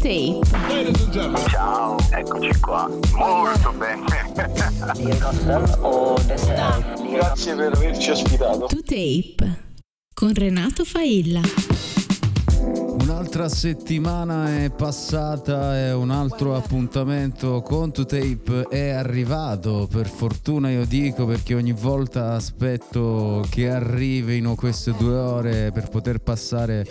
Tape. Ciao, eccoci qua. Molto bene. Grazie per averci ospitato. To Tape con Renato Failla. Un'altra settimana è passata e un altro appuntamento con To Tape è arrivato. Per fortuna io dico perché ogni volta aspetto che arrivino queste due ore per poter passare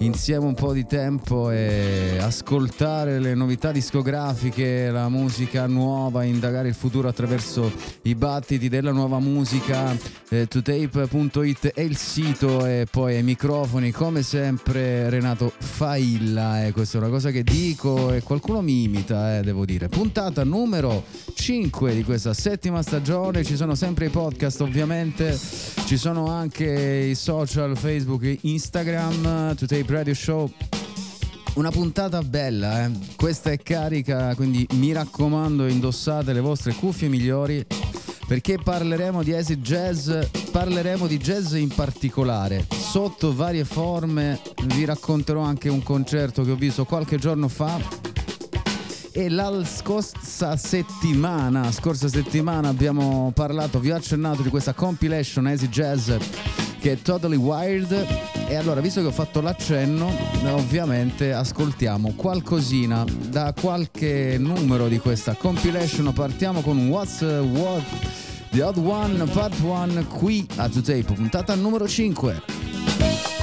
insieme un po' di tempo e ascoltare le novità discografiche, la musica nuova, indagare il futuro attraverso i battiti della nuova musica. Eh, totape.it è il sito e poi ai microfoni, come sempre, Renato Failla. Eh, questa è una cosa che dico e qualcuno mi imita, eh, devo dire. Puntata numero 5 di questa settima stagione. Ci sono sempre i podcast, ovviamente. Ci sono anche i social, Facebook Instagram. Today Radio Show. Una puntata bella, eh? questa è carica, quindi mi raccomando indossate le vostre cuffie migliori perché parleremo di acid jazz, parleremo di jazz in particolare, sotto varie forme, vi racconterò anche un concerto che ho visto qualche giorno fa e la scorsa settimana, scorsa settimana abbiamo parlato, vi ho accennato di questa compilation acid jazz che è Totally Wired. E allora, visto che ho fatto l'accenno, ovviamente ascoltiamo qualcosina da qualche numero di questa compilation. Partiamo con What's What The Odd One Part 1 qui a To Tape, puntata numero 5.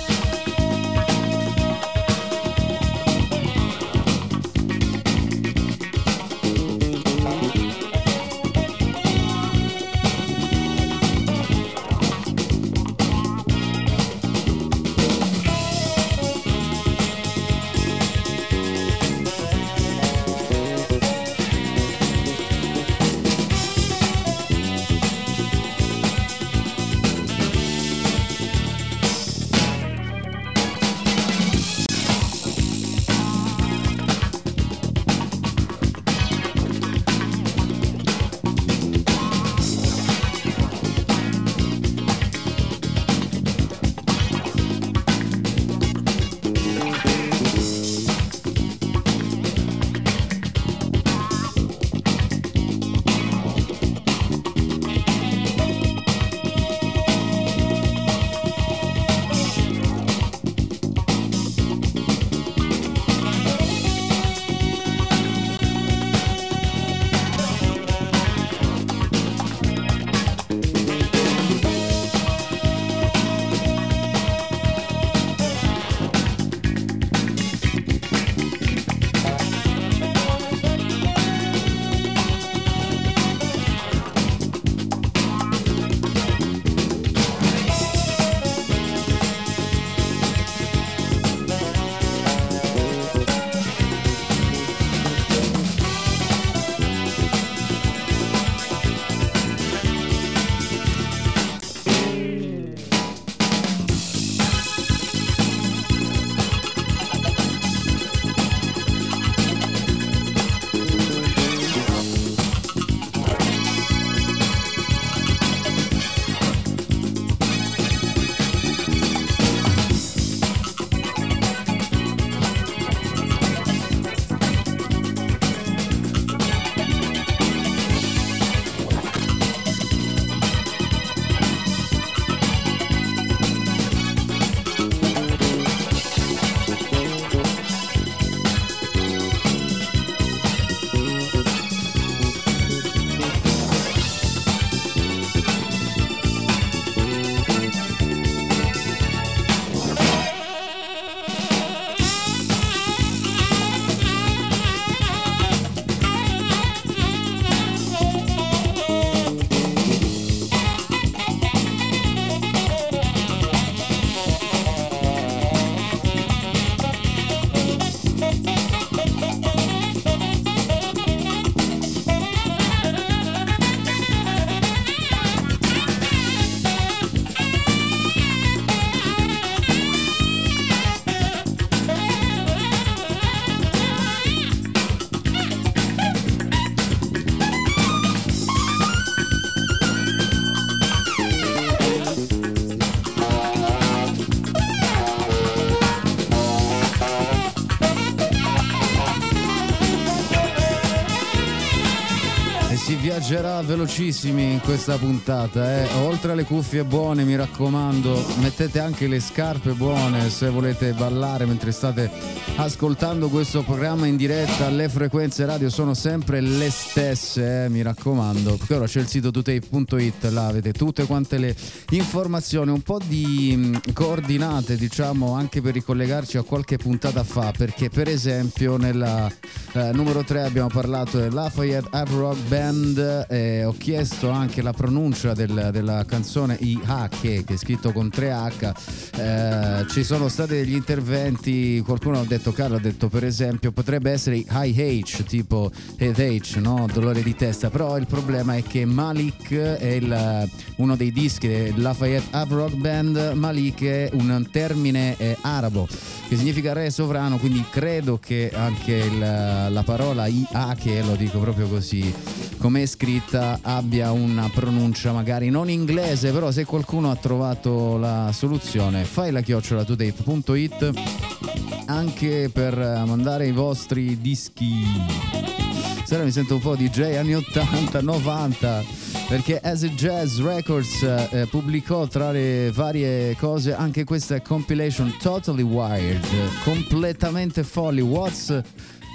Velocissimi in questa puntata. Eh. Oltre alle cuffie buone, mi raccomando, mettete anche le scarpe buone se volete ballare mentre state ascoltando questo programma in diretta. Le frequenze radio sono sempre le stesse, eh, mi raccomando. Perché ora c'è il sito tutape.it, là avete tutte quante le informazioni, un po' di mm, coordinate, diciamo, anche per ricollegarci a qualche puntata fa. Perché, per esempio, nella eh, numero 3 abbiamo parlato del Lafayette Hard Rock Band e ho chiesto anche la pronuncia del, della canzone IH che è scritto con 3H eh, ci sono stati degli interventi qualcuno ha detto Carlo ha detto per esempio potrebbe essere IH tipo H no? dolore di testa. Però il problema è che Malik è il, uno dei dischi del Lafayette Hard Rock Band. Malik è un termine eh, arabo che significa re sovrano quindi credo che anche il, la parola IH che lo dico proprio così come è scritta abbia una pronuncia magari non inglese, però se qualcuno ha trovato la soluzione, fai la chiocciola totape.it anche per mandare i vostri dischi. Sera mi sento un po' DJ anni 80, 90 perché As a Jazz Records eh, pubblicò tra le varie cose anche questa compilation Totally Wired, completamente folli. What's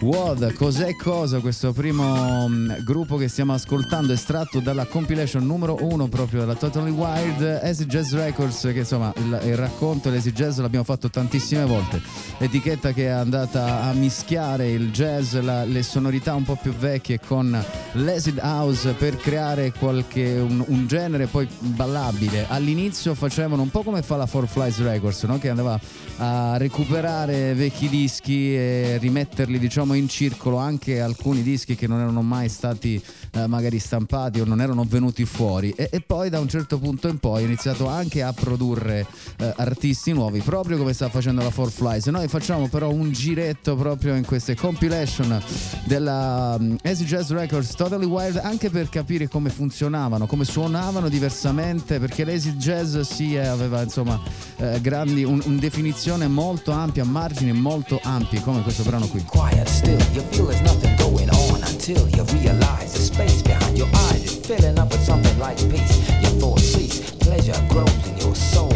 WOD, cos'è cosa? Questo primo um, gruppo che stiamo ascoltando estratto dalla compilation numero uno proprio della Totally Wild Easy Jazz Records che insomma il, il racconto dell'Easy Jazz l'abbiamo fatto tantissime volte. Etichetta che è andata a mischiare il jazz la, le sonorità un po' più vecchie con l'acid house per creare qualche un, un, genere poi ballabile. All'inizio facevano un po' come fa la Four Flies Records no? che andava a recuperare vecchi dischi e rimetterli diciamo in circolo anche alcuni dischi che non erano mai stati eh, magari stampati o non erano venuti fuori. E, e, poi da un certo punto in poi ho iniziato anche a produrre eh, artisti nuovi proprio come sta facendo la Four Flies. Noi facciamo però un giretto proprio in queste compilation della um, Jazz Records Totally Wild anche per capire come funzionavano come suonavano diversamente perché l'Easy Jazz sì eh, aveva insomma eh, grandi un, un definizione molto ampia margini molto ampi come questo brano qui. Quiet still. You feel there's nothing going on until you realize the space behind your eyes is filling up with something like peace. Your thoughts cease, pleasure grows in your soul.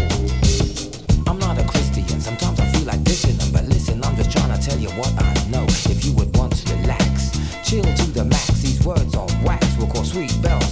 I'm not a Christian, sometimes I feel like dissing them, but listen, I'm just trying to tell you what I know. If you would once relax, chill to the max, these words on wax will cause sweet bells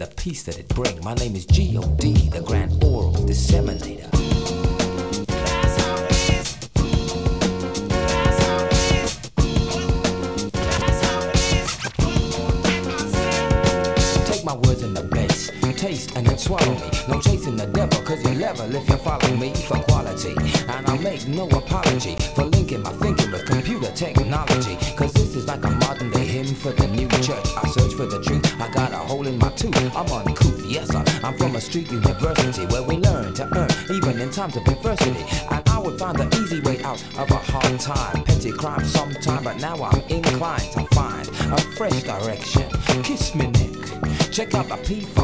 the peace that it brings. My name is G.O.D., street university where we learn to earn even in times of adversity. And I would find the easy way out of a hard time. Petty crime sometime, but now I'm inclined to find a fresh direction. Kiss me, Nick. Check out the P5.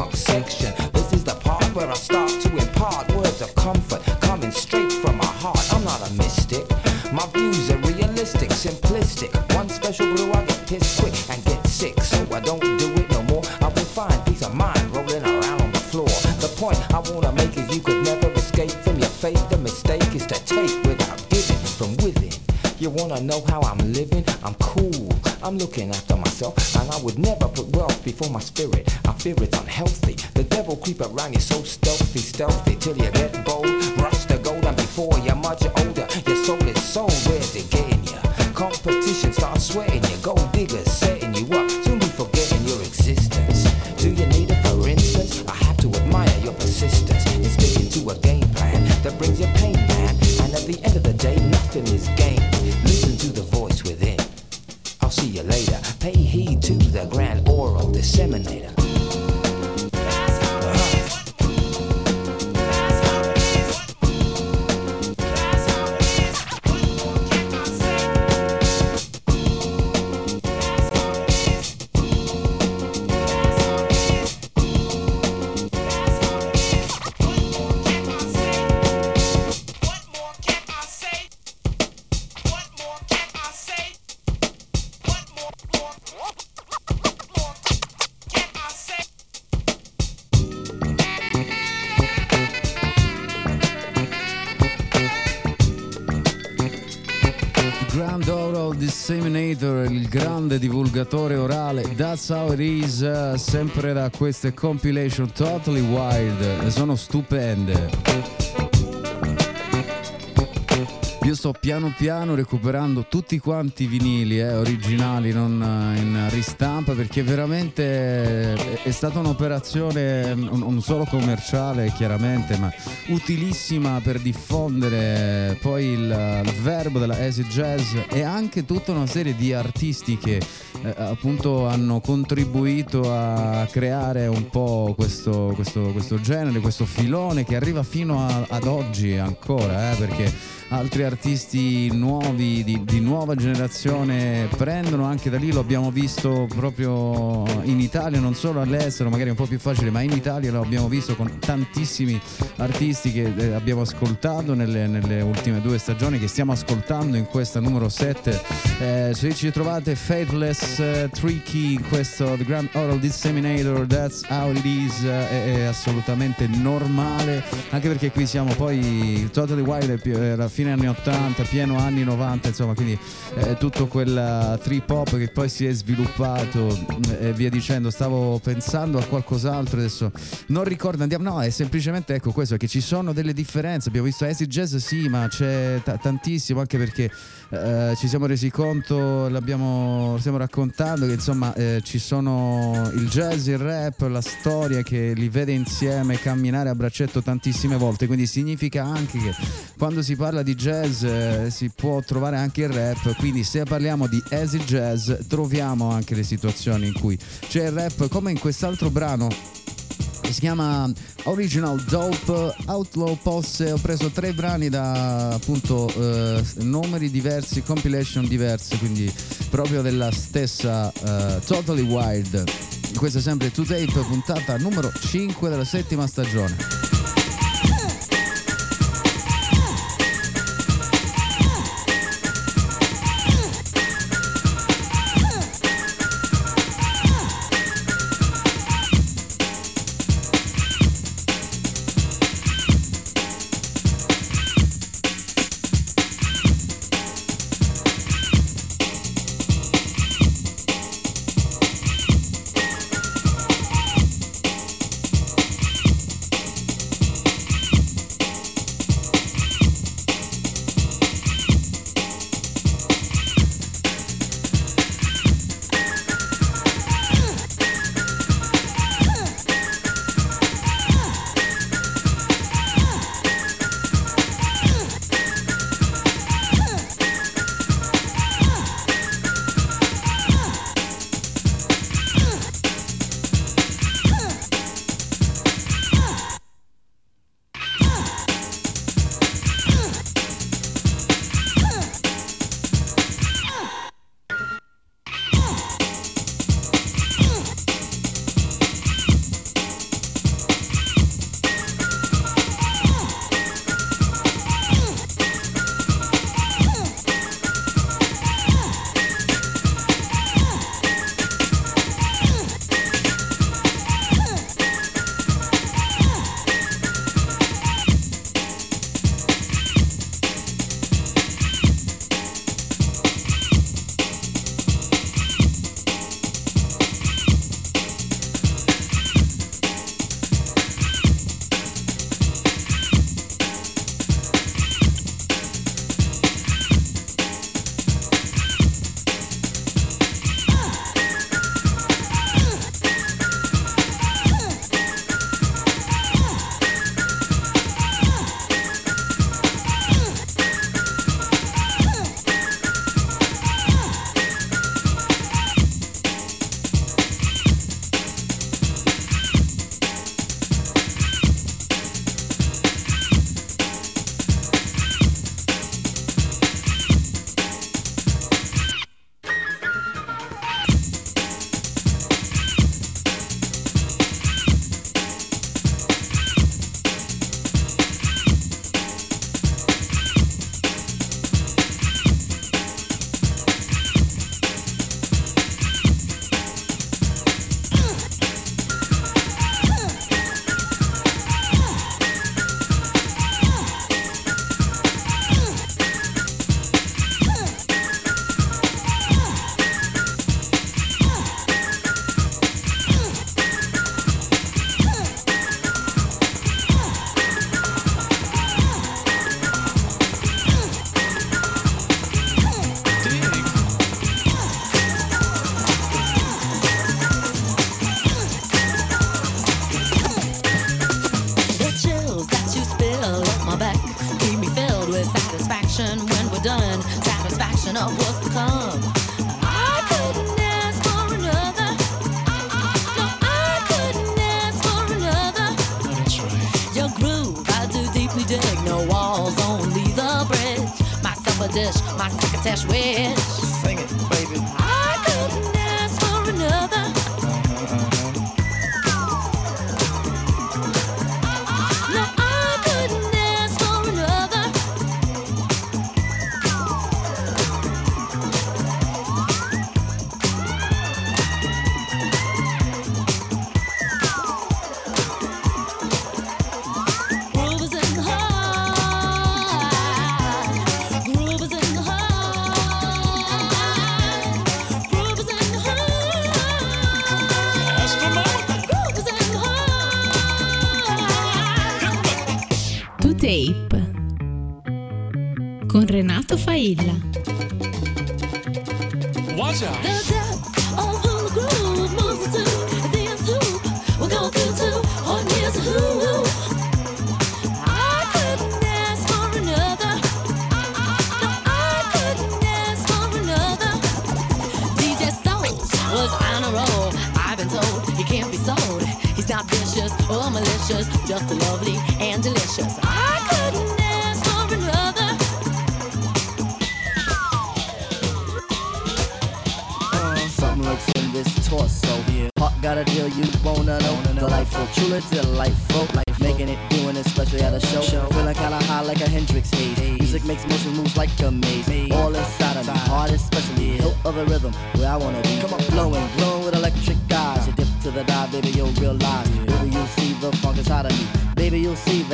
Oral Disseminator, il grande divulgatore orale, That's How It Is, eh, sempre da queste compilation Totally Wild, sono stupende. Io sto piano piano recuperando tutti quanti i vinili eh, originali, non eh, in ristampa, perché veramente è, è stata un'operazione non solo commerciale chiaramente, ma utilissima per diffondere poi il, il verbo della acid jazz e anche tutta una serie di artisti che eh, appunto hanno contribuito a creare un po' questo, questo- questo genere, questo filone che arriva fino a- ad oggi ancora, eh, perché altri artisti nuovi di, di nuova generazione prendono anche da lì, lo abbiamo visto proprio in Italia, non solo all'estero, magari un po' più facile, ma in Italia lo abbiamo visto con tantissimi artisti che eh, abbiamo ascoltato nelle, nelle ultime due stagioni, che stiamo ascoltando in questa numero 7. Eh, se ci trovate Faithless eh, Tricky in questo The Grand Oral Disseminator, That's How It Is, eh, è, è assolutamente normale, anche perché qui siamo poi Totally Wild era fine anni 80, pieno anni 90, insomma, quindi eh, tutto quel eh, trip hop che poi si è sviluppato mm, e via dicendo. Stavo pensando a qualcos'altro adesso, non ricordo, andiamo, no, è semplicemente ecco questo, che ci sono delle differenze. Abbiamo visto acid jazz, sì, ma c'è ta- tantissimo, anche perché eh, ci siamo resi conto, l'abbiamo, stiamo raccontando, che insomma eh, ci sono il jazz, il rap, la storia che li vede insieme camminare a braccetto tantissime volte, quindi significa anche che quando si parla di jazz eh, si può trovare anche il rap, quindi se parliamo di acid jazz troviamo anche le situazioni in cui c'è il rap, come in quest'altro brano si chiama Original Dope Outlaw Posse. Ho preso tre brani da appunto eh, numeri diversi compilation diverse quindi proprio della stessa eh, Totally Wild. Questa è sempre 2Tape puntata numero 5 della settima stagione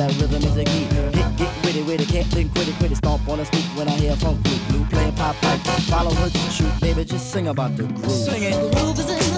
that rhythm is a key. Get, get witty, witty, can't think, quit it, quit it. Stomp on a street when I hear funk blue, blue playing pop pipe. Follow her to shoot, baby, just sing about the groove. Sing it. Groove is in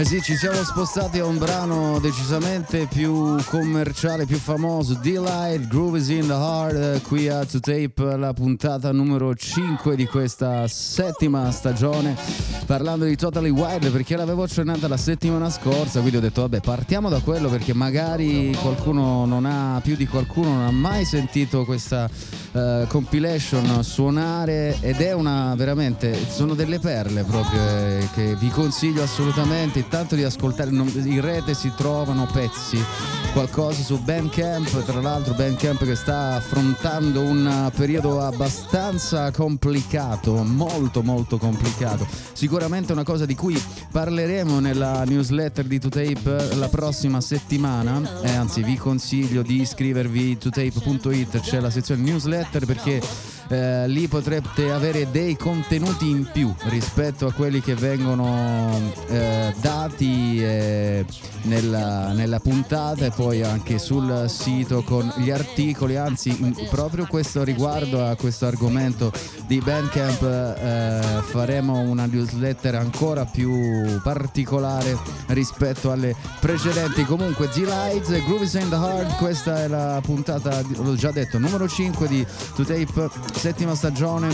Eh sì, ci siamo spostati a un brano decisamente più commerciale, più famoso, Delight, Groove is in the Heart, eh, qui a To Tape, la puntata numero 5 di questa settima stagione, parlando di Totally Wild, perché l'avevo accennata la settimana scorsa, quindi ho detto vabbè partiamo da quello perché magari qualcuno non ha, più di qualcuno non ha mai sentito questa eh, compilation suonare ed è una veramente, sono delle perle proprio eh, che vi consiglio assolutamente intanto di ascoltare, non- in rete si trovano pezzi, qualcosa su Bandcamp, tra l'altro Bandcamp che sta affrontando un periodo abbastanza complicato, molto molto complicato, sicuramente una cosa di cui parleremo nella newsletter di 2Tape la prossima settimana, eh, anzi vi consiglio di iscrivervi 2tape.it, c'è la sezione newsletter perché eh, lì potrete avere dei contenuti in più rispetto a quelli che vengono eh, dati eh, nella, nella puntata e poi anche sul sito con gli articoli, anzi in- proprio questo riguardo a questo argomento di Bandcamp eh, faremo una newsletter ancora più particolare rispetto alle precedenti. Comunque Z-Lights e Groovies in the Heart, questa è la puntata, l'ho già detto, numero 5 di To Tape, settima stagione.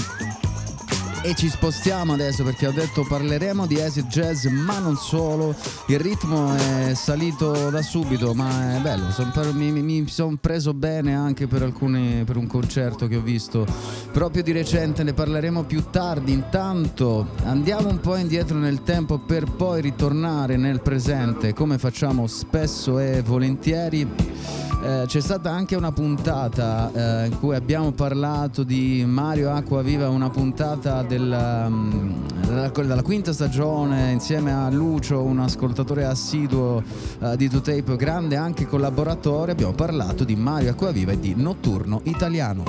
E ci spostiamo adesso perché ho detto parleremo di acid jazz, ma non solo. Il ritmo è salito da subito, ma è bello. Son per- mi, mi sono preso bene anche per alcuni per un concerto che ho visto proprio di recente. Ne parleremo più tardi. Intanto andiamo un po' indietro nel tempo per poi ritornare nel presente, come facciamo spesso e volentieri. Eh, c'è stata anche una puntata eh, in cui abbiamo parlato di Mario Acquaviva, una puntata della, mm, della, della quinta stagione insieme a Lucio, un ascoltatore assiduo eh, di 2Tape, grande anche collaboratore. Abbiamo parlato di Mario Acquaviva e di Notturno Italiano.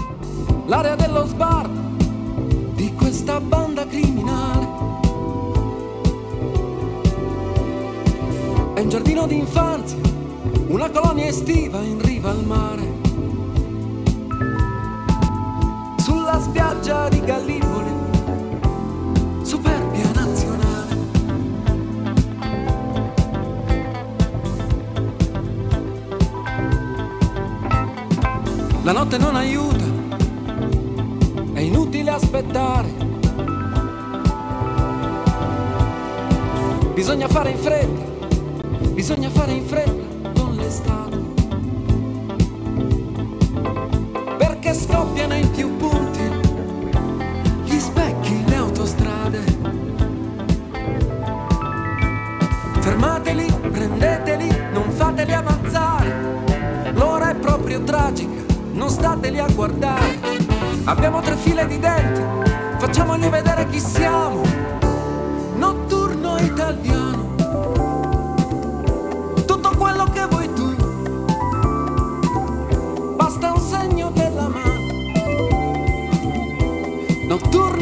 l'area dello sbar di questa banda criminale. È un giardino d'infanzia, una colonia estiva in riva al mare. Sulla spiaggia di Gallipoli, superbia nazionale. La notte non aiuta, è inutile aspettare. Bisogna fare in fretta, bisogna fare in fretta l'estate. Perché scoppiano in più punti gli specchi, le autostrade. Fermateli, prendeteli, non fateli avanzare. L'ora è proprio tragica, non stateli a guardare. Abbiamo tre file di denti, facciamogli vedere chi siamo. Notturno italiano. Notturno.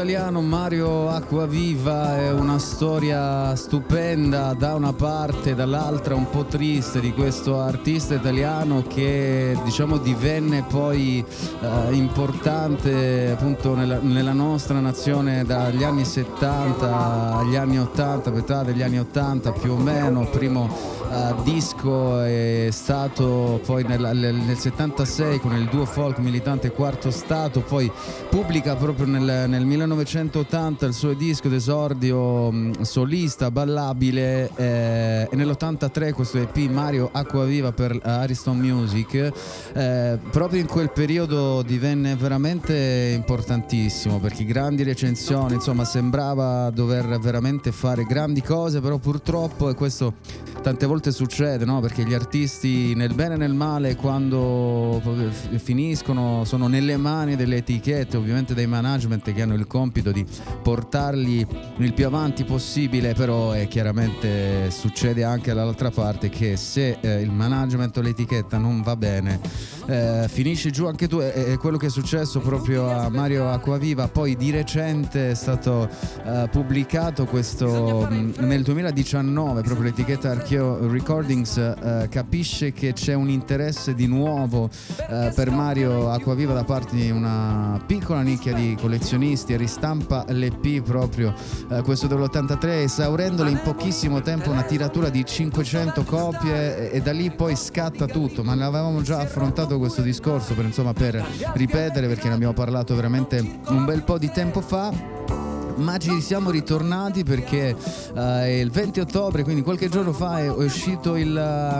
Italiano Mario Acquaviva è una storia stupenda da una parte, dall'altra un po' triste di questo artista italiano che diciamo divenne poi eh, importante appunto nella, nella nostra nazione dagli anni 70 agli anni 80, metà degli anni 80 più o meno, primo eh, disco è stato poi nel, nel- nel 76 con il duo folk militante Quarto Stato, poi pubblica proprio nel, nel 1980 il suo disco d'esordio mh, solista, ballabile eh, e nell'83 questo EP Mario Acquaviva per Ariston Music. Eh, proprio in quel periodo divenne veramente importantissimo perché grandi recensioni, insomma sembrava dover veramente fare grandi cose, però purtroppo e questo tante volte succede, no? Perché gli artisti nel bene e nel male quando finiscono sono nelle mani delle etichette, ovviamente dei management che hanno il compito di portarli il più avanti possibile, però eh, chiaramente succede anche dall'altra parte che se eh, il management o l'etichetta non va bene, eh, finisci giù anche tu. È, è quello che è successo proprio a Mario Acquaviva. Poi di recente è stato eh, pubblicato questo mh, nel 2019, proprio l'etichetta Archeo Recordings eh, capisce che c'è un interesse di nuovo eh, per Mario Acquaviva da parte di una piccola nicchia di collezionisti e ristampa l'EP proprio eh, questo dell'83 esaurendolo in pochissimo tempo una tiratura di 500 copie e, e da lì poi scatta tutto. Ma ne avevamo già affrontato questo discorso per, insomma, per ripetere perché ne abbiamo parlato veramente un bel po' di tempo fa ma ci siamo ritornati perché eh, il 20 ottobre, quindi qualche giorno fa, è uscito il,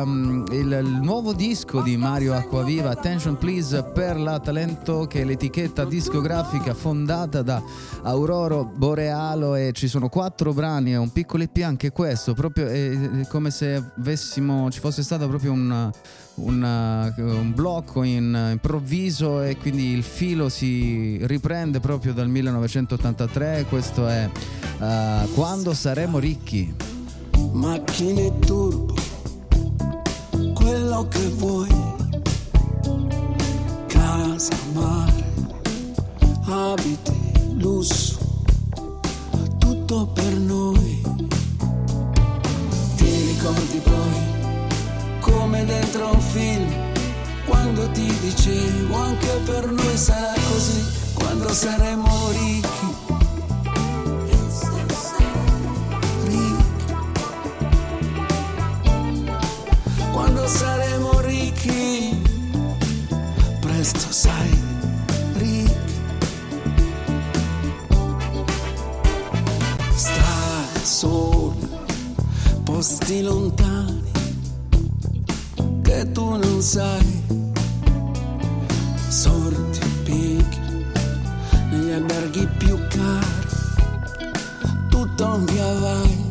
um, il- il nuovo disco di Mario Acquaviva, Attention Please per la Talento, che è l'etichetta discografica fondata da Auroro Borealo. E ci sono quattro brani, è un piccolo EP anche questo, proprio è, come se avessimo, ci fosse stato proprio un un, un blocco in, improvviso e quindi il filo si riprende proprio dal 1983 questo è uh, Quando saremo ricchi macchine turbo, quello che vuoi, casa, mare, abiti, lusso, tutto per noi. Ti ricordi poi, come dentro un film, quando ti dicevo, anche per noi sarà così quando saremo. Ricchi. Posti lontani che tu non sai, sorti picchi negli alberghi più cari, tutto un via vai.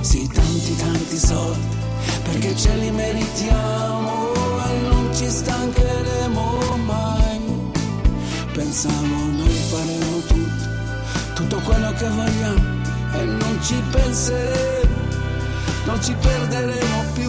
Sì, tanti tanti soldi, perché ce li meritiamo e non ci stancheremo mai. Pensavo noi faremo tutto, tutto quello che vogliamo e non ci penseremo, non ci perderemo più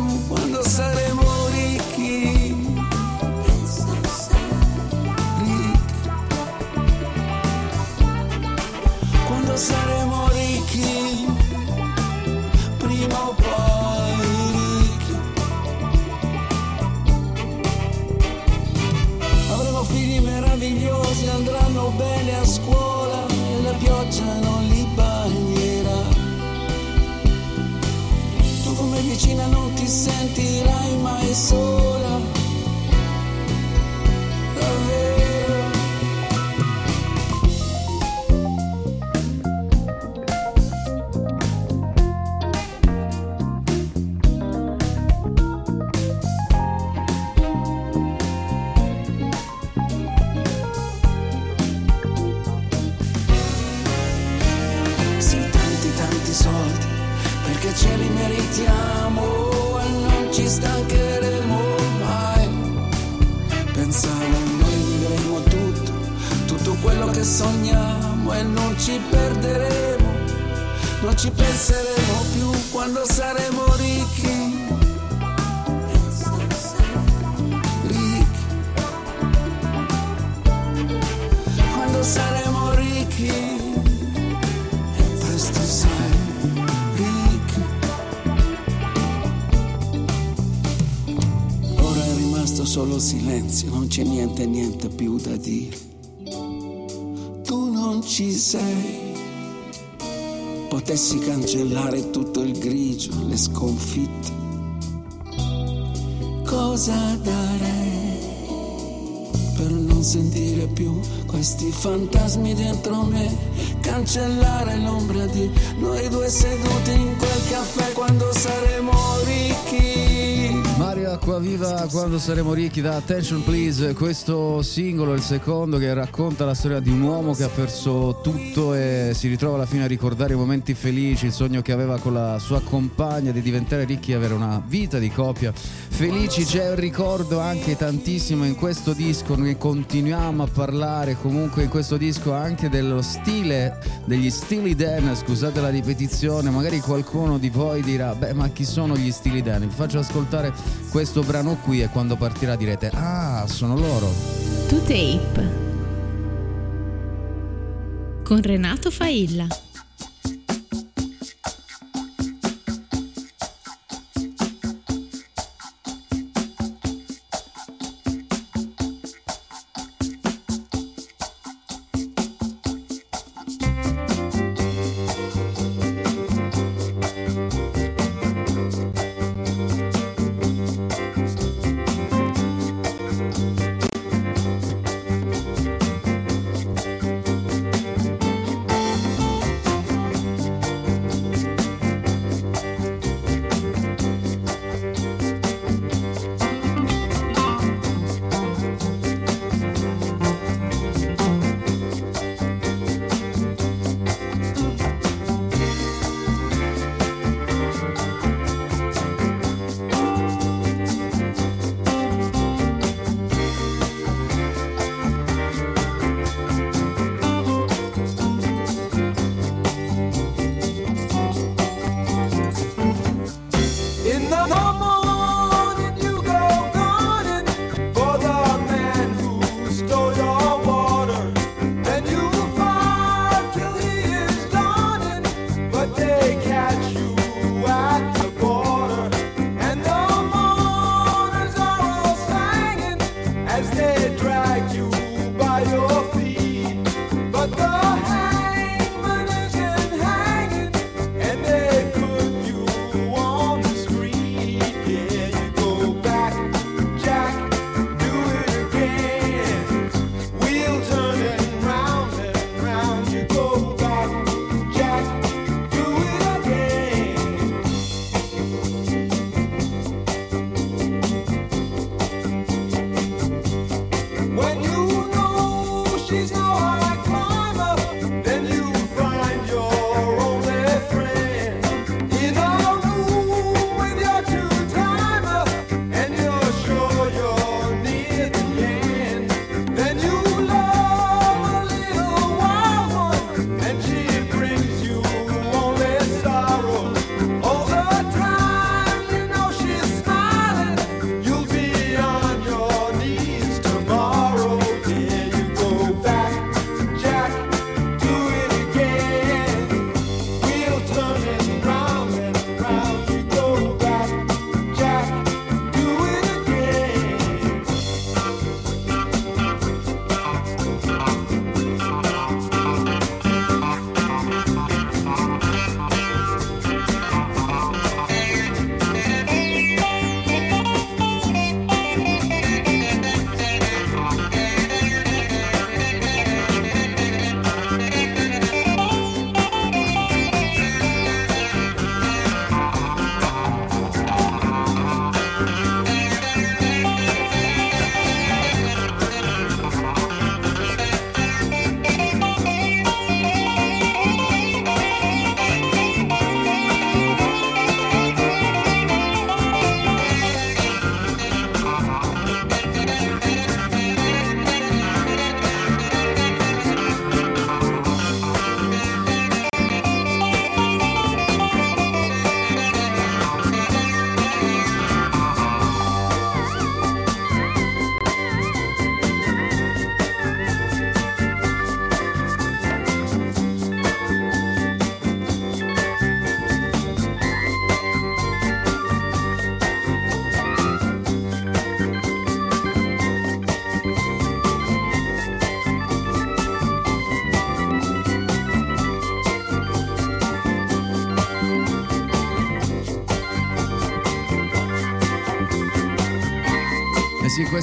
ti sentirai mai penseremo più quando saremo ricchi. Ricchi. Quando saremo ricchi presto sai, ricchi. Ora è rimasto solo silenzio, non c'è niente, niente più da dire. Tu non ci sei. Potessi cancellare tutto il grigio, le sconfitte. Cosa darei per non sentire più questi fantasmi dentro me? Cancellare l'ombra di noi due seduti in quel caffè quando saremo ricchi. Acquaviva quando saremo ricchi da Attention Please, questo singolo, il secondo che racconta la storia di un uomo che ha perso tutto e si ritrova alla fine a ricordare i momenti felici, il sogno che aveva con la sua compagna di diventare ricchi e avere una vita di coppia felici. C'è un ricordo anche tantissimo in questo disco, noi continuiamo a parlare comunque in questo disco anche dello stile, degli stili Dan, scusate la ripetizione, magari qualcuno di voi dirà, beh ma chi sono gli stili Dan? Vi faccio ascoltare questo brano qui e quando partirà direte, ah sono loro. To Tape con Renato Failla.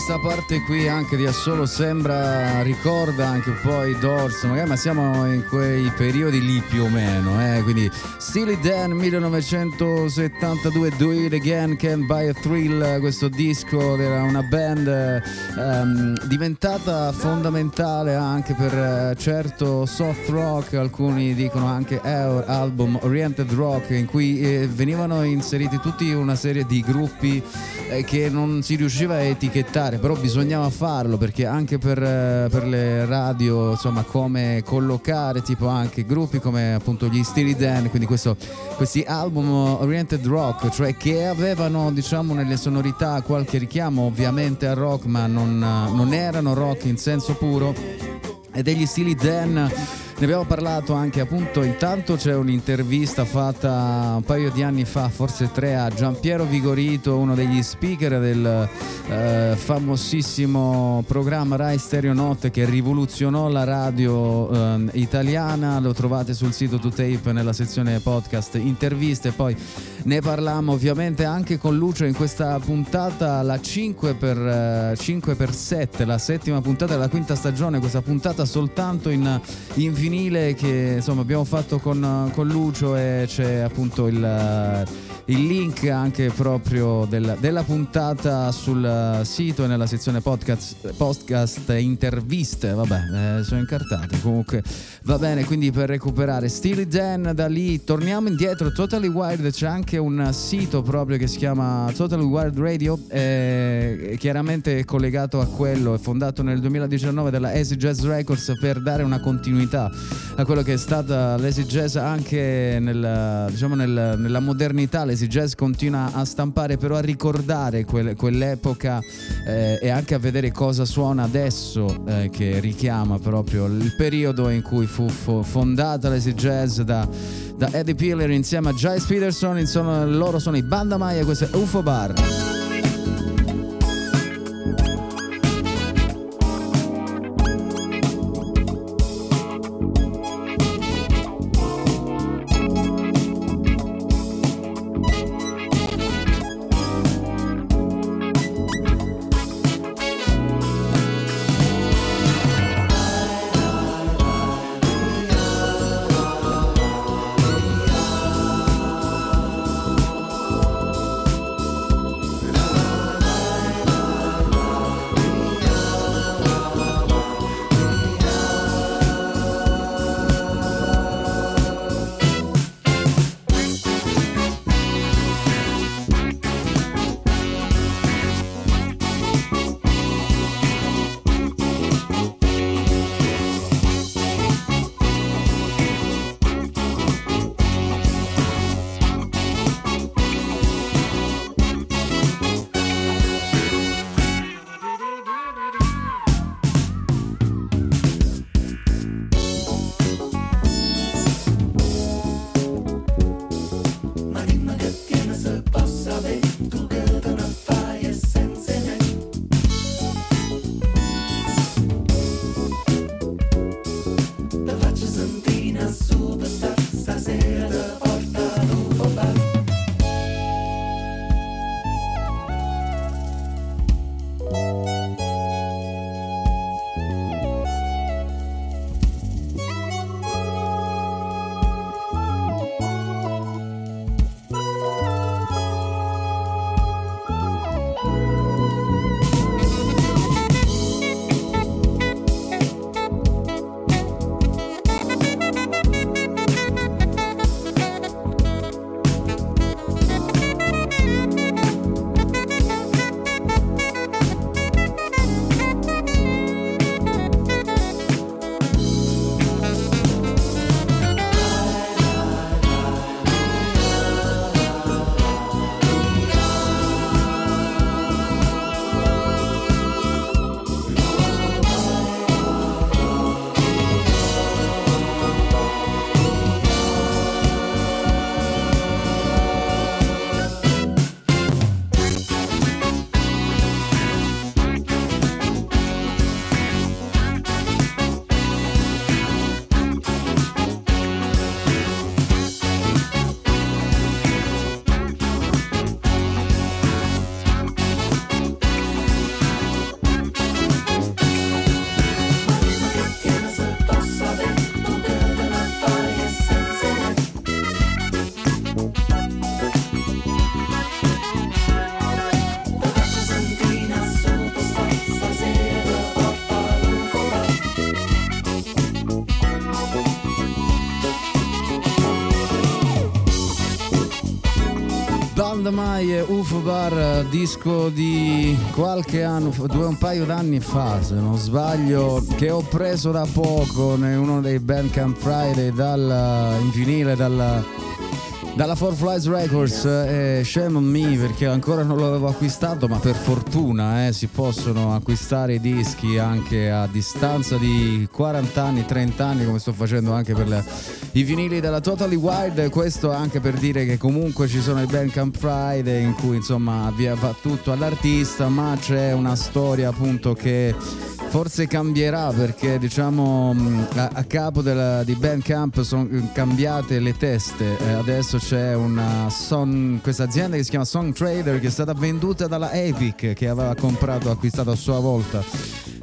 Questa parte qui anche di Assolo sembra, ricorda anche un po' i Doors, magari, ma siamo in quei periodi lì più o meno, eh? quindi Steely Dan 1972, Do It Again, Can Buy a Thrill, questo disco era una band ehm, diventata fondamentale anche per eh, certo soft rock, alcuni dicono anche album oriented rock, in cui eh, venivano inseriti tutti una serie di gruppi che non si riusciva a etichettare, però bisognava farlo perché anche per, eh, per le radio, insomma, come collocare tipo anche gruppi come appunto gli Steely Dan, quindi questo, questi album oriented rock, cioè che avevano diciamo nelle sonorità qualche richiamo ovviamente al rock, ma non, non erano rock in senso puro. E degli stili Dan ne abbiamo parlato anche appunto intanto c'è un'intervista fatta un paio di anni fa forse tre a Giampiero Vigorito uno degli speaker del eh, famosissimo programma Rai Stereo Notte che rivoluzionò la radio eh, italiana. Lo trovate sul sito To Tape nella sezione podcast interviste. Poi ne parliamo ovviamente anche con Lucio in questa puntata la 5 per, 5 per 7 la settima puntata della quinta stagione. Questa puntata soltanto in, in vinile che insomma abbiamo fatto con, con Lucio e c'è appunto il, il link anche proprio del- della puntata sul sito e nella sezione podcast, podcast interviste. Vabbè eh, sono incartati comunque va bene quindi per recuperare. Steely Dan da lì torniamo indietro. Totally Wired c'è anche un sito proprio che si chiama Totally Wired Radio eh, chiaramente collegato a quello è fondato nel 2019 dalla Easy Jazz Records per dare una continuità a quello che è stata l'Easy Jazz anche nel, diciamo nel- nella modernità. l'Easy Jazz continua a stampare però a ricordare quel- quell'epoca eh, e anche a vedere cosa suona adesso eh, che richiama proprio il periodo in cui fu fo- fondata l'Easy Jazz da, da Eddie Piller insieme a Giles Peterson. Insomma, loro sono i Banda Maya questo è UFO Bar Mai e UFO Bar, disco di qualche anno, due un paio d'anni fa, se non sbaglio, che ho preso da poco in uno dei Bandcamp Friday dal, in vinile dalla dalla Four Flies Records e shame on me perché ancora non l'avevo acquistato ma per fortuna eh, si possono acquistare i dischi anche a distanza di 40 anni, 30 anni come sto facendo anche per le- i vinili della Totally Wild questo anche per dire che comunque ci sono i Bandcamp Friday in cui insomma va tutto all'artista ma c'è una storia appunto che forse cambierà perché diciamo mh, a, a capo della- di Bandcamp sono cambiate le teste. Eh, adesso c'è una son- questa azienda che si chiama Song Trader che è stata venduta dalla Epic che aveva comprato acquistato a sua volta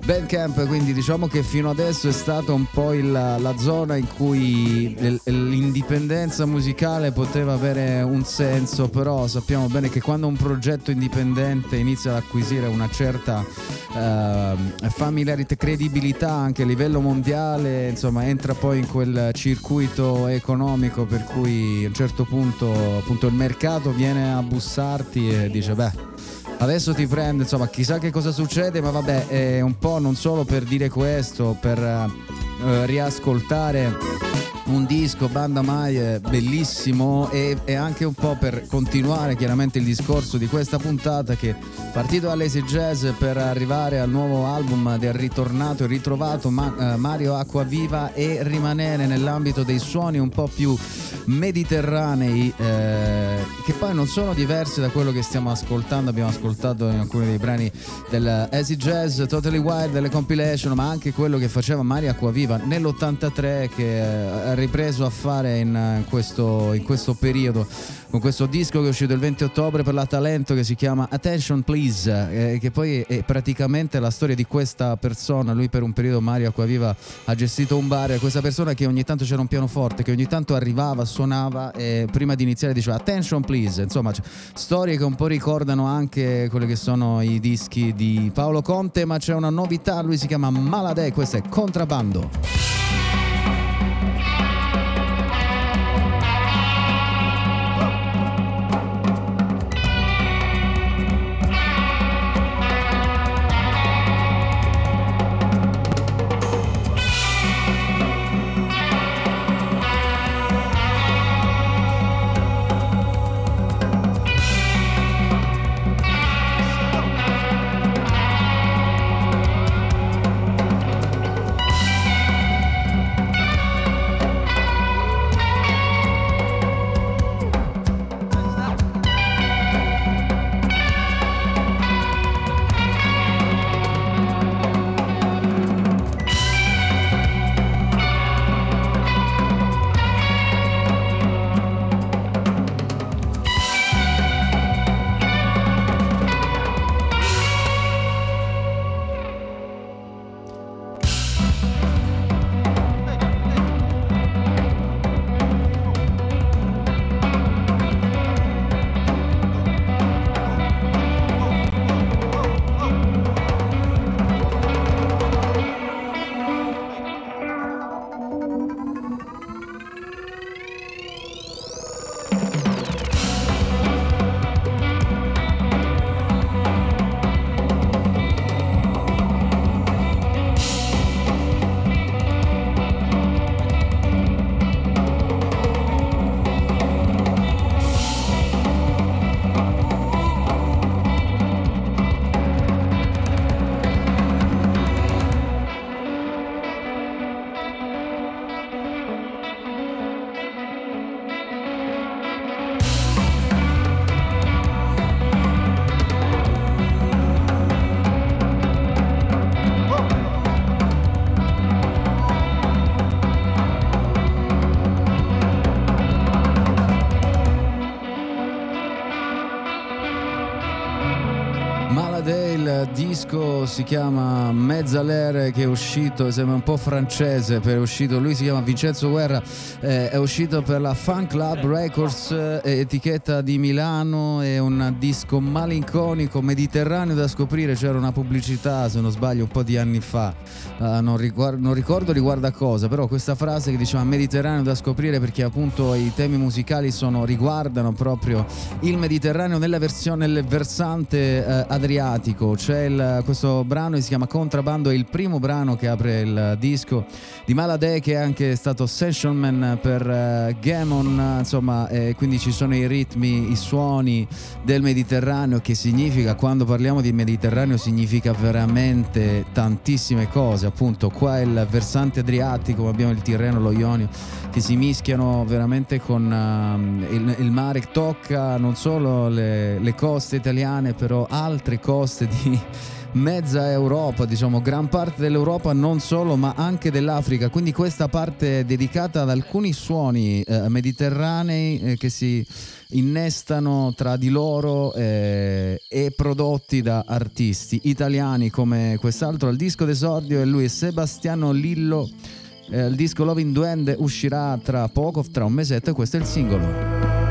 Bandcamp quindi diciamo che fino adesso è stata un po' il- la zona in cui l'indipendenza musicale poteva avere un senso però sappiamo bene che quando un progetto indipendente inizia ad acquisire una certa eh, familiarità, credibilità anche a livello mondiale, insomma entra poi in quel circuito economico per cui a un certo punto appunto il mercato viene a bussarti e dice beh Adesso ti prende, insomma, chissà che cosa succede, ma vabbè, è un po' non solo per dire questo, per eh, riascoltare un disco Banda Mai bellissimo e, e anche un po' per continuare chiaramente il discorso di questa puntata che partito dall'Easy Jazz per arrivare al nuovo album del ritornato e ritrovato Ma- eh, Mario Acquaviva e rimanere nell'ambito dei suoni un po' più mediterranei eh, che poi non sono diversi da quello che stiamo ascoltando. Abbiamo ascoltato in alcuni dei brani del Easy Jazz Totally Wild delle compilation ma anche quello che faceva Mario Acquaviva nell'83 che eh, ripreso a fare in, questo, in questo periodo. Con questo disco che è uscito il 20 ottobre per la Talento che si chiama Attention Please eh, che poi è, praticamente la storia di questa persona. Lui per un periodo Mario Acquaviva ha gestito un bar questa persona che ogni tanto c'era un pianoforte che ogni tanto arrivava suonava e prima di iniziare diceva Attention Please. Insomma c- storie che un po' ricordano anche quelli che sono i dischi di Paolo Conte ma c'è una novità. Lui si chiama Maladei questo è Contrabbando si chiama Mezzalere che è uscito, sembra un po' francese, per uscito, lui si chiama Vincenzo Guerra, eh, è uscito per la Fan Club Records, eh, etichetta di Milano, è un disco malinconico, mediterraneo da scoprire, c'era una pubblicità se non sbaglio un po' di anni fa, eh, non, riguardo, non ricordo riguardo a cosa, però questa frase che diceva mediterraneo da scoprire perché appunto i temi musicali sono, riguardano proprio il Mediterraneo nella versione, nel versante eh, adriatico. C'è il- questo brano che si chiama Contrabando, è il primo brano che apre il disco di Maladè che è anche stato session man per eh, Gammon, insomma, eh, quindi ci sono i ritmi, i suoni del Mediterraneo che significa, quando parliamo di Mediterraneo, significa veramente tantissime cose, appunto qua il versante adriatico, abbiamo il Tirreno, lo Ionio che si mischiano veramente con ehm, il, il mare tocca non solo le, le coste italiane, però altre coste di mezza Europa, diciamo gran parte dell'Europa, non solo, ma anche dell'Africa. Quindi questa parte è dedicata ad alcuni suoni eh, mediterranei eh, che si innestano tra di loro eh, e prodotti da artisti italiani come quest'altro. Il disco d'esordio è lui, Sebastiano Lillo. Eh, il disco Loving Duende uscirà tra poco, tra un mesetto, e questo è il singolo.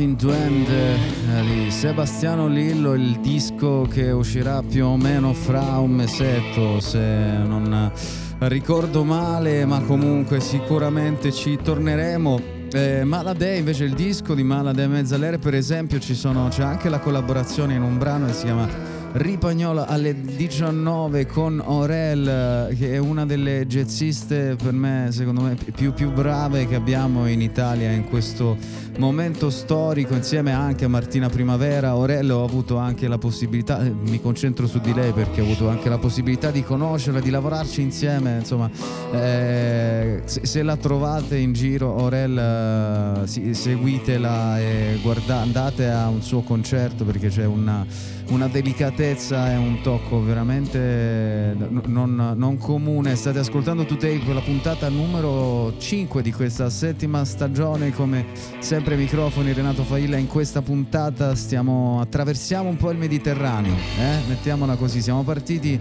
Loving Duende eh, di Sebastiano Lillo, il disco che uscirà più o meno fra un mesetto, se non ricordo male, ma comunque sicuramente ci torneremo. Eh, Maladei invece il disco di Maladei Mezzalere per esempio sono, c'è anche la collaborazione in un brano che si chiama Ripagnola alle 19 con Aurel che è una delle jazziste per me secondo me più, più brave che abbiamo in Italia in questo momento storico insieme anche a Martina Primavera Aurel ho avuto anche la possibilità eh, mi concentro su di lei perché ho avuto anche la possibilità di conoscerla di lavorarci insieme insomma eh, se, la trovate in giro Aurel eh, seguitela e guarda, andate a un suo concerto perché c'è una una delicatezza e un tocco veramente non, non comune. State ascoltando To Tape, la puntata numero 5 di questa settima stagione. Come sempre microfoni Renato Failla. In questa puntata stiamo attraversiamo un po' il Mediterraneo, eh? mettiamola così. Siamo partiti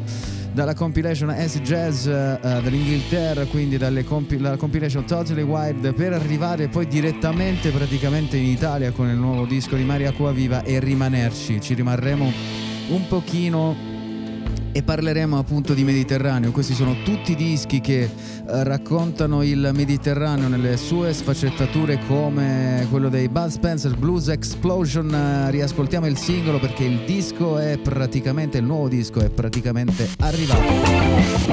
dalla compilation S Jazz uh, dell'Inghilterra, quindi compi- dalla compilation Totally Wild, per arrivare poi direttamente praticamente in Italia con il nuovo disco di Maria Acquaviva e rimanerci. Ci rimarremo un pochino e parleremo appunto di Mediterraneo. Questi sono tutti dischi che eh, raccontano il Mediterraneo nelle sue sfaccettature come quello dei Bud Spencer Blues Explosion. Eh, riascoltiamo il singolo perché il disco è praticamente, il nuovo disco è praticamente arrivato.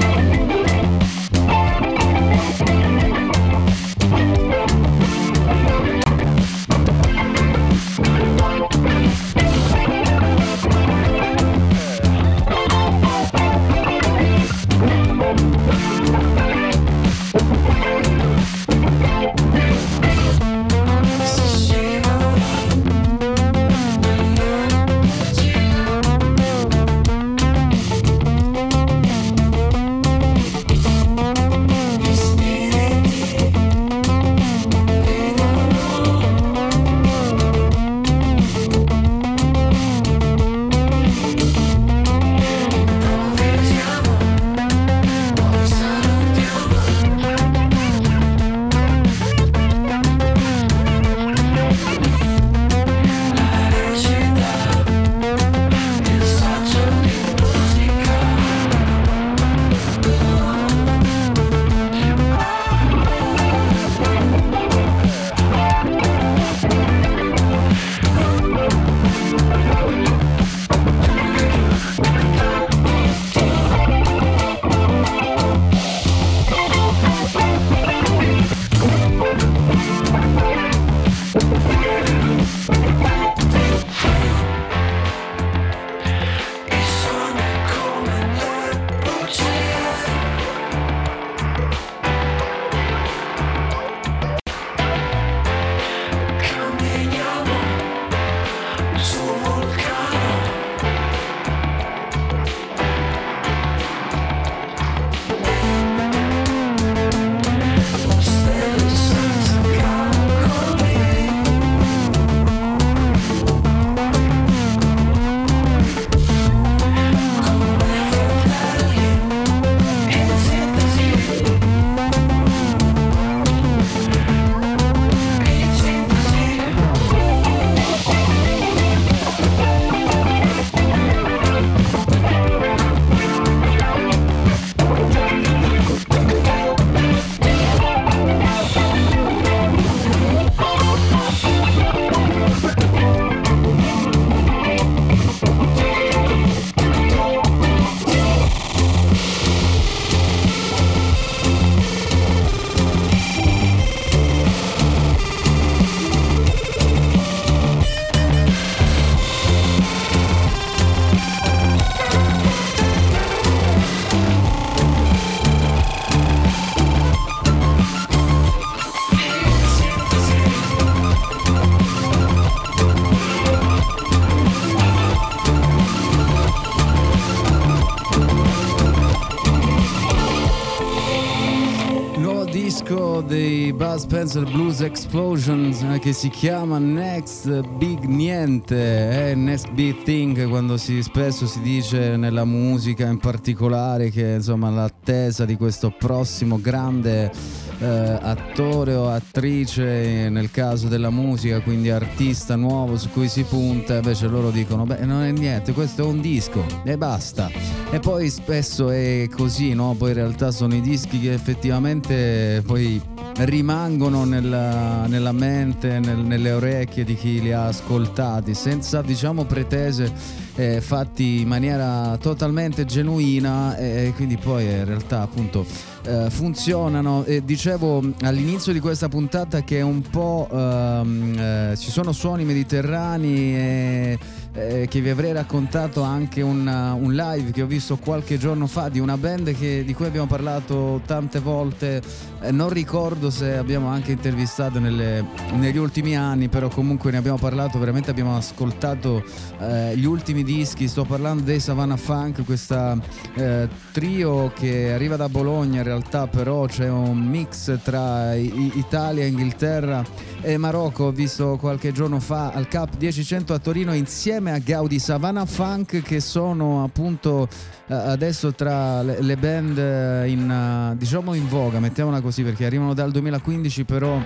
Spencer Blues Explosions eh, che si chiama Next Big Niente, eh, Next Big Thing quando si, spesso si dice nella musica in particolare che insomma l'attesa di questo prossimo grande eh, attore o attrice nel caso della musica, quindi artista nuovo su cui si punta, invece loro dicono beh non è niente, questo è un disco e basta. E poi spesso è così, no? Poi in realtà sono i dischi che effettivamente poi rimangono nella, nella mente, nel- nelle orecchie di chi li ha ascoltati, senza diciamo pretese, eh, fatti in maniera totalmente genuina e, e quindi poi in realtà appunto eh, funzionano. E dicevo all'inizio di questa puntata che un po' ehm, eh, ci sono suoni mediterranei e eh, che vi avrei raccontato anche un, un live che ho visto qualche giorno fa di una band che- di cui abbiamo parlato tante volte. Eh, non ricordo se abbiamo anche intervistato nelle- negli ultimi anni, però comunque ne abbiamo parlato, veramente abbiamo ascoltato eh, gli ultimi dischi. Sto parlando dei Savannah Funk, questa eh, trio che arriva da Bologna, in realtà però c'è un mix tra Italia, Inghilterra e Marocco. Ho visto qualche giorno fa al Cup 1000 a Torino insieme a Gaudi Savannah Funk che sono appunto eh, adesso tra le, le band eh, in, eh, diciamo in voga, mettiamola così perché arrivano dal 2015 però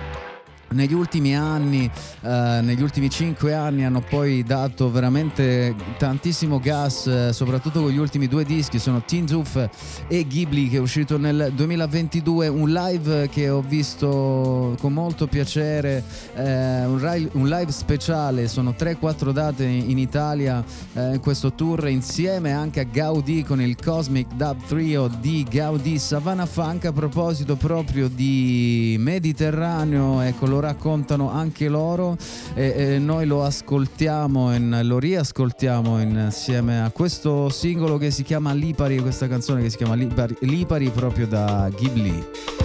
negli ultimi anni, eh, negli ultimi cinque anni hanno poi dato veramente tantissimo gas, eh, soprattutto con gli ultimi due dischi, sono Teen Zoof e Ghibli che è uscito nel 2022, un live che ho visto con molto piacere, eh, un, ri- un live speciale, sono 3-4 date in Italia eh, in questo tour insieme anche a Gaudi con il Cosmic Dub Trio di Gaudi Savannah Funk. A proposito proprio di Mediterraneo, ecco lo raccontano anche loro e, e noi lo ascoltiamo, in- lo riascoltiamo insieme a questo singolo che si chiama Lipari, questa canzone che si chiama Lipari, Lipari proprio da Ghibli.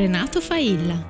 Renato Failla.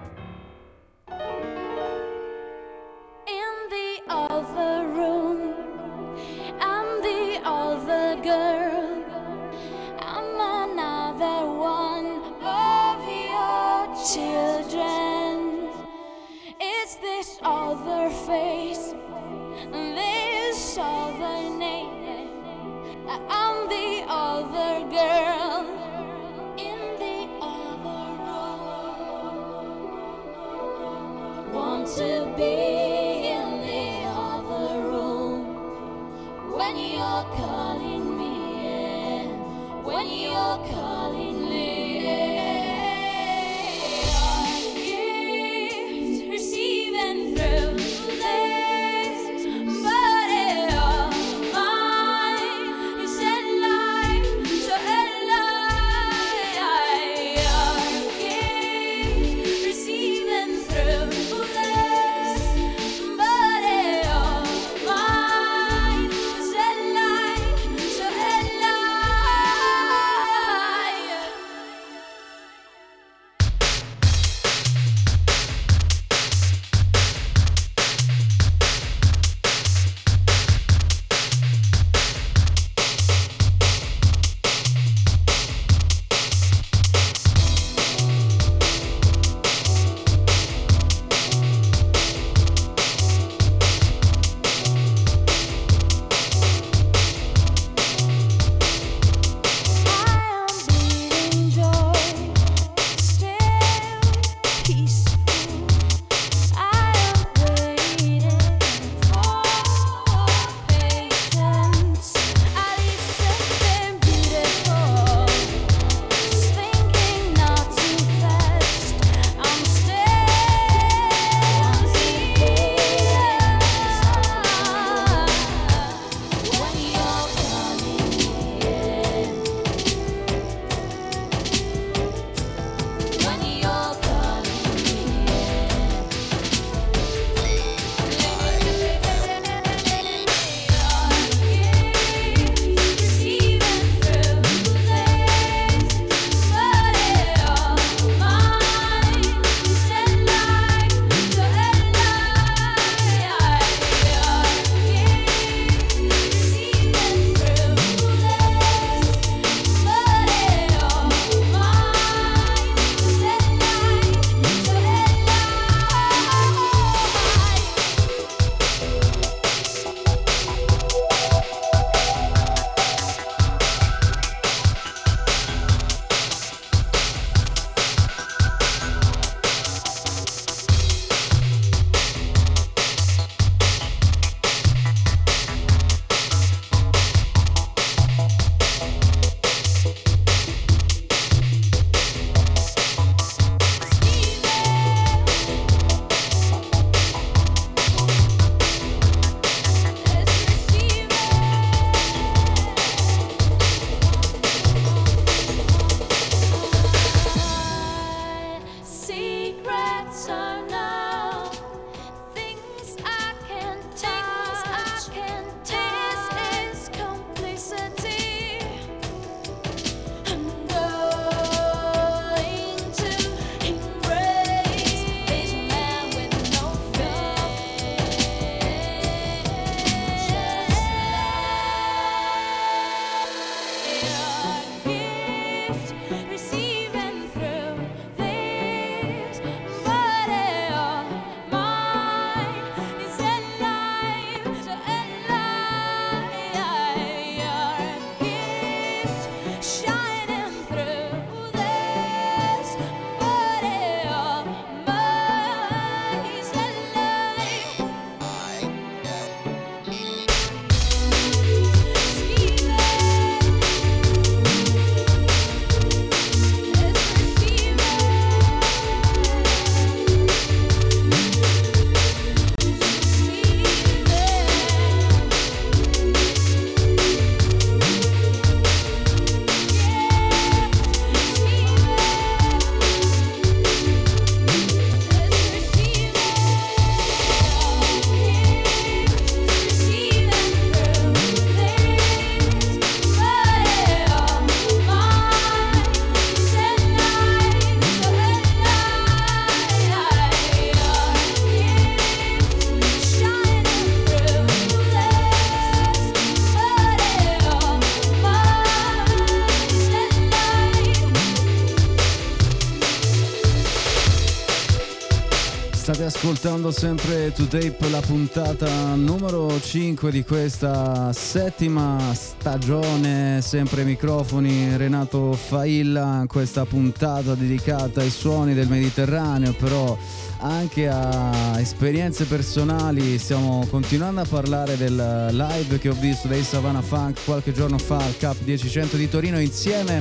Ascoltando sempre To Tape la puntata numero 5 di questa settima stagione, sempre microfoni Renato Failla, questa puntata dedicata ai suoni del Mediterraneo, però anche a esperienze personali, stiamo continuando a parlare del live che ho visto dei Savannah Funk qualche giorno fa al Cup 1000 di Torino insieme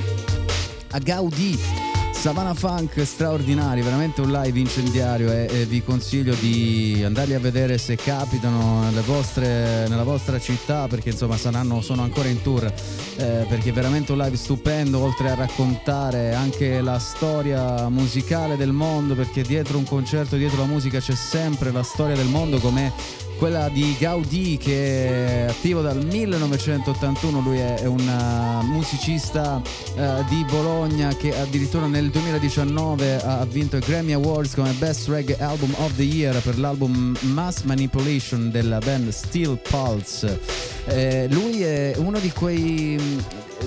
a Gaudì. Savannah Funk straordinari, veramente un live incendiario e, e vi consiglio di andarli a vedere se capitano nelle vostre- nella vostra città perché insomma saranno, sono ancora in tour eh, perché è veramente un live stupendo oltre a raccontare anche la storia musicale del mondo perché dietro un concerto, dietro la musica c'è sempre la storia del mondo come quella di Gaudì che è attivo dal 1981, lui è un uh, musicista uh, di Bologna che addirittura nel 2019 ha vinto i Grammy Awards come Best Reggae Album of the Year per l'album Mass Manipulation della band Steel Pulse. Eh, lui è uno di quei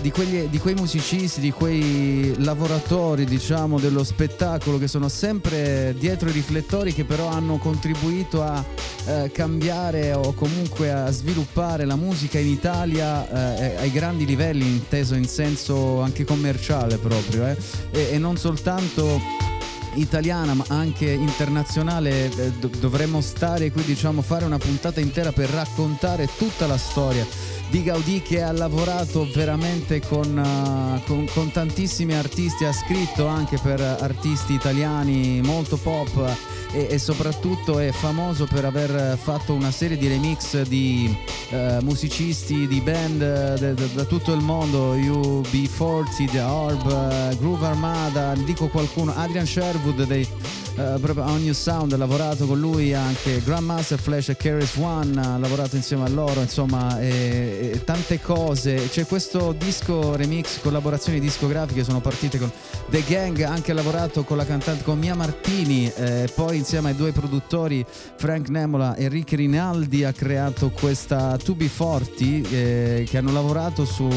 di, quegli- di quei musicisti, di quei lavoratori, diciamo, dello spettacolo che sono sempre dietro i riflettori, che però hanno contribuito a eh, cambiare o comunque a sviluppare la musica in Italia eh, ai grandi livelli, inteso in senso anche commerciale proprio, eh. e, e non soltanto italiana ma anche internazionale eh, do- dovremmo stare qui diciamo fare una puntata intera per raccontare tutta la storia di Gaudì che ha lavorato veramente con, eh, con- con tantissimi artisti, ha scritto anche per artisti italiani molto pop e, e soprattutto è famoso per aver fatto una serie di remix di eh, musicisti, di band eh, da- tutto il mondo, UB40, The Orb, Groove Armada, dico qualcuno, Adrian Sherwood dei eh, proprio On New Sound, ha lavorato con lui anche Grandmaster Flash e Keras One, ha lavorato insieme a loro, insomma, e- e tante cose. C'è questo disco remix, collaborazioni discografiche sono partite con The Gang, ha anche lavorato con la cantante con Mia Martini, eh, poi insieme ai due produttori Frank Nemola e Rick Rinaldi ha creato questa 2B40 eh, che hanno lavorato su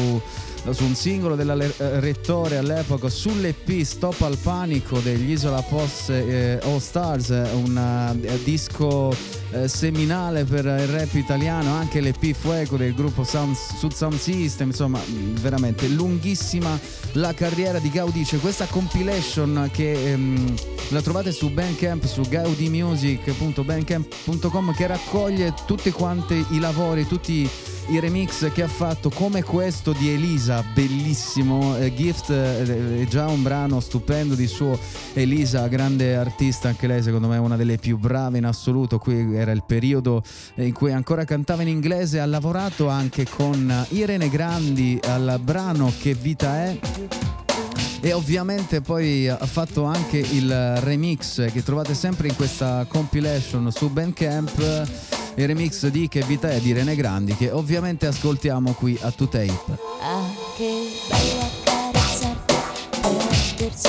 su un singolo della eh, Rettore all'epoca sull'EP Stop al Panico degli Isola Post eh, All Stars, un eh, disco eh, seminale per il rap italiano, anche l'EP Fuego del gruppo Sound, Sud Sound System, insomma veramente lunghissima la carriera di Gaudì, c'è questa compilation che ehm, la trovate su Bandcamp, su gaudimusic.bandcamp.com che raccoglie tutti quanti i lavori, tutti i remix che ha fatto come questo di Elisa, bellissimo. Eh, Gift eh, è già un brano stupendo di suo Elisa, grande artista, anche lei secondo me è una delle più brave in assoluto. Qui era il periodo in cui ancora cantava in inglese, ha lavorato anche con Irene Grandi al brano Che vita è. E ovviamente poi ha fatto anche il remix che trovate sempre in questa compilation su Bandcamp, il remix di Che vita è di Rene Grandi che ovviamente ascoltiamo qui a 2Tape. Ah, che bello accarezzarti,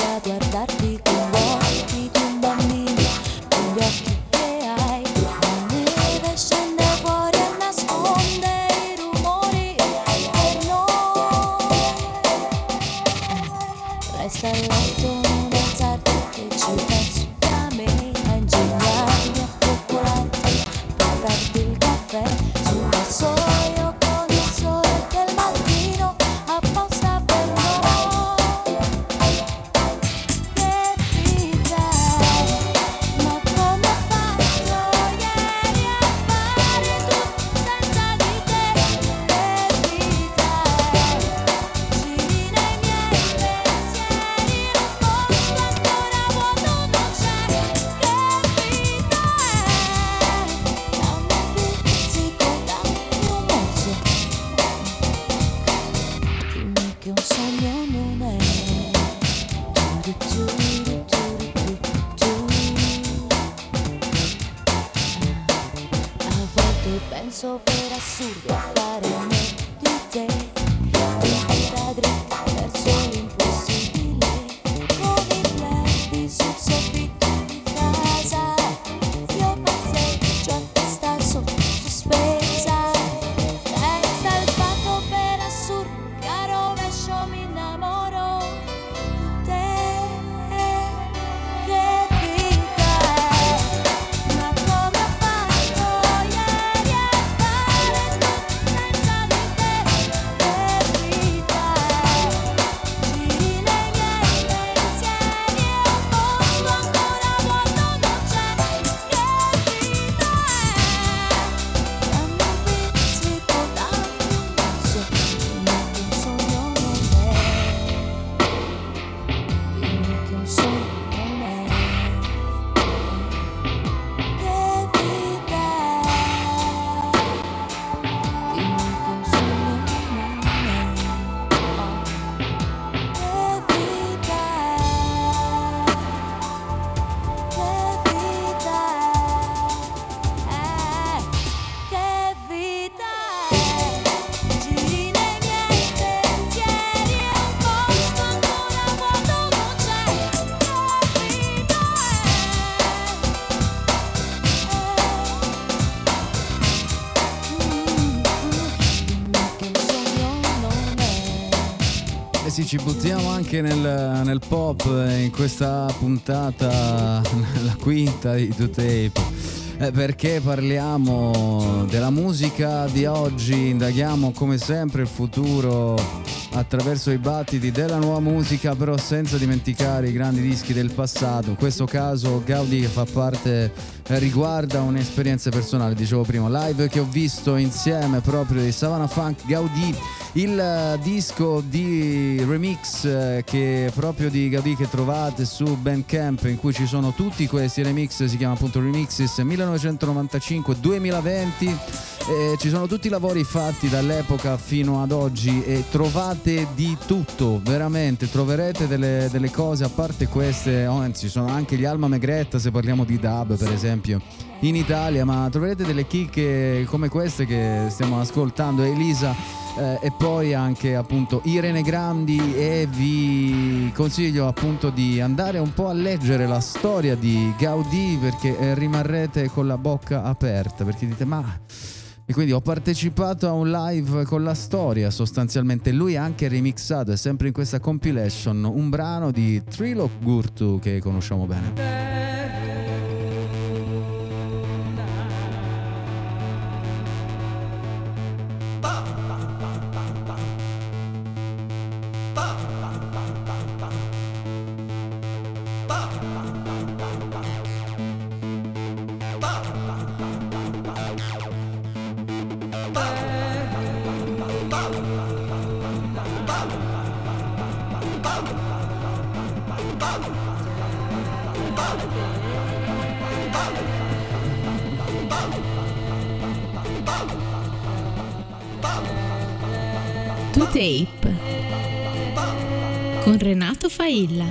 a guardarti con ci buttiamo anche nel, nel pop eh, in questa puntata, la quinta di Two Tape. Eh, perché parliamo della musica di oggi, indaghiamo come sempre il futuro attraverso i battiti della nuova musica, però senza dimenticare i grandi dischi del passato. In questo caso Gaudi fa parte, eh, riguarda un'esperienza personale, dicevo prima, live che ho visto insieme proprio di Savannah Funk Gaudi, il eh, disco di remix eh, che proprio di Gaudi che trovate su Bandcamp in cui ci sono tutti questi remix, si chiama appunto Remixes 1995-2020. Eh, ci sono tutti i lavori fatti dall'epoca fino ad oggi e trovate di tutto, veramente, troverete delle, delle cose a parte queste, oh, anzi sono anche gli Alma Megretta se parliamo di dub per esempio in Italia, ma troverete delle chicche come queste che stiamo ascoltando, Elisa eh, e poi anche appunto Irene Grandi e vi consiglio appunto di andare un po' a leggere la storia di Gaudì perché eh, rimarrete con la bocca aperta perché dite ma e quindi ho partecipato a un live con la storia sostanzialmente. Lui ha anche remixato, è sempre in questa compilation, un brano di Trilok Gurtu che conosciamo bene. To Tape con Renato Failla.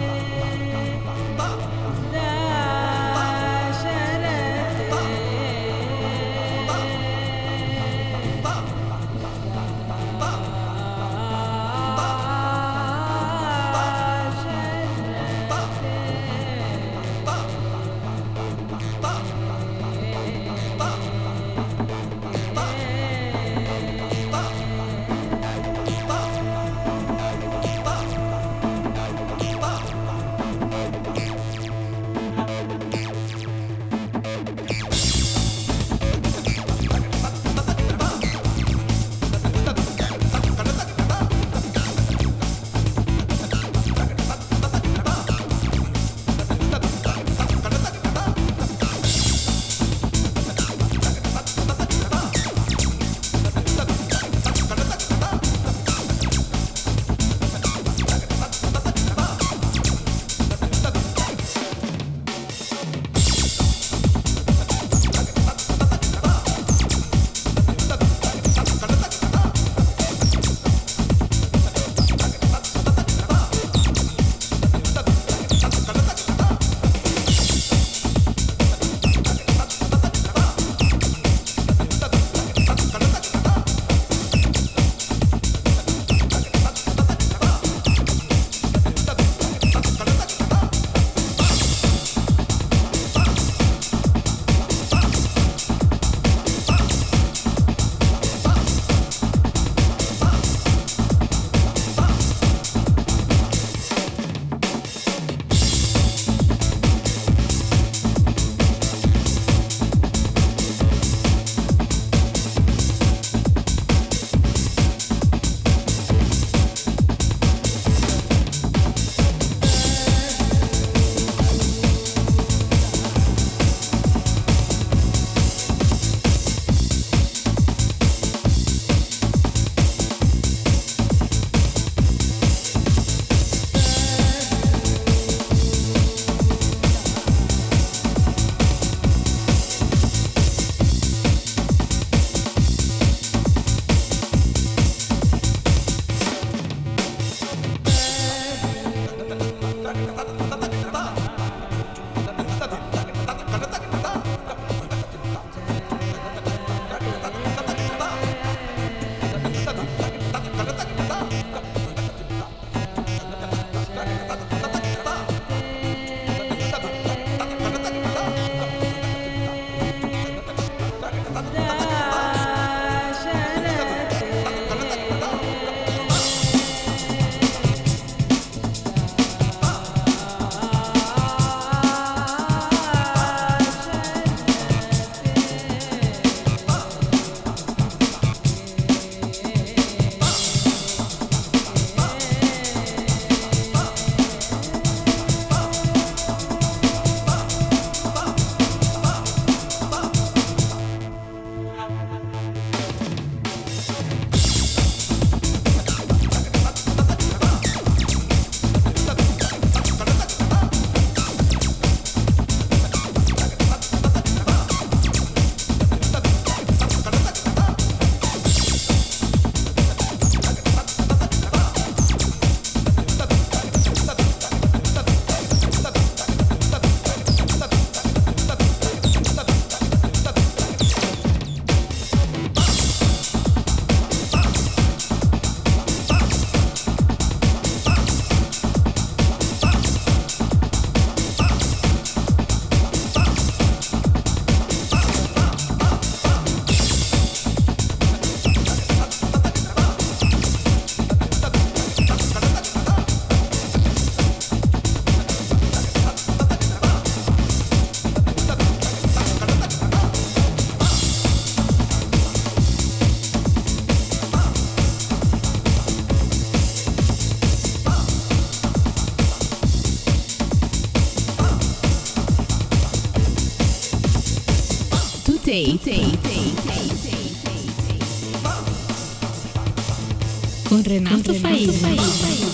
Con Renato Failla.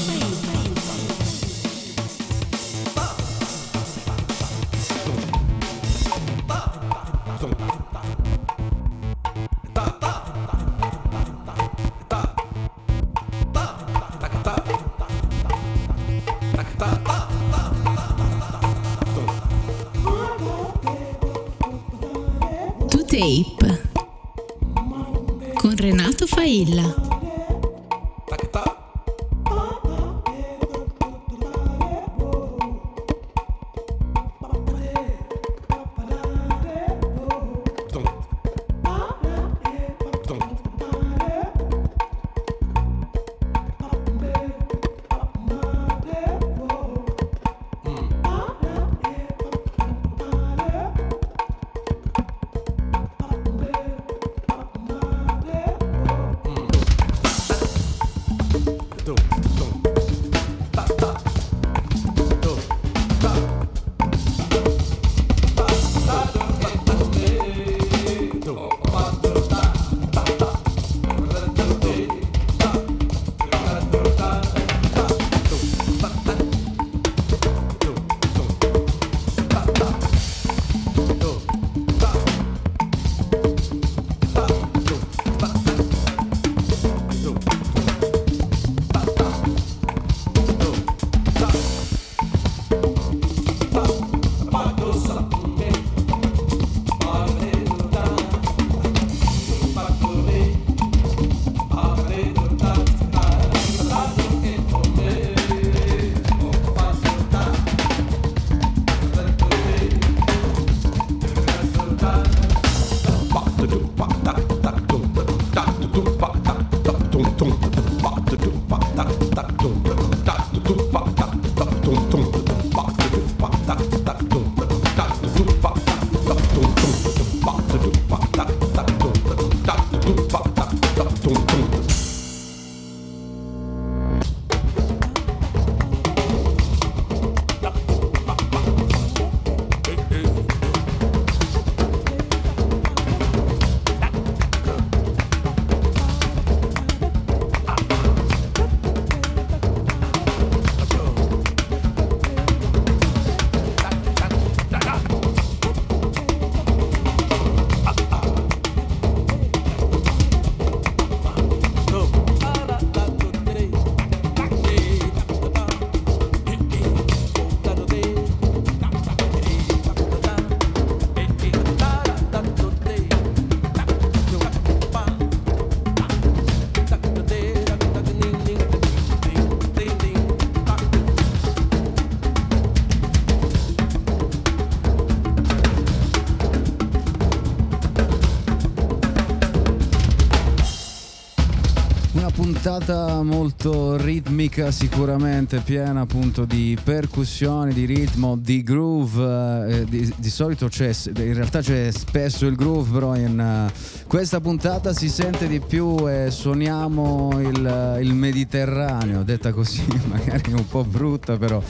Ritmica sicuramente, piena appunto di percussioni, di ritmo, di groove. eh, di, di solito c'è, in realtà c'è spesso il groove, però in eh, questa puntata si sente di più e suoniamo il, il Mediterraneo, detta così magari un po' brutta però.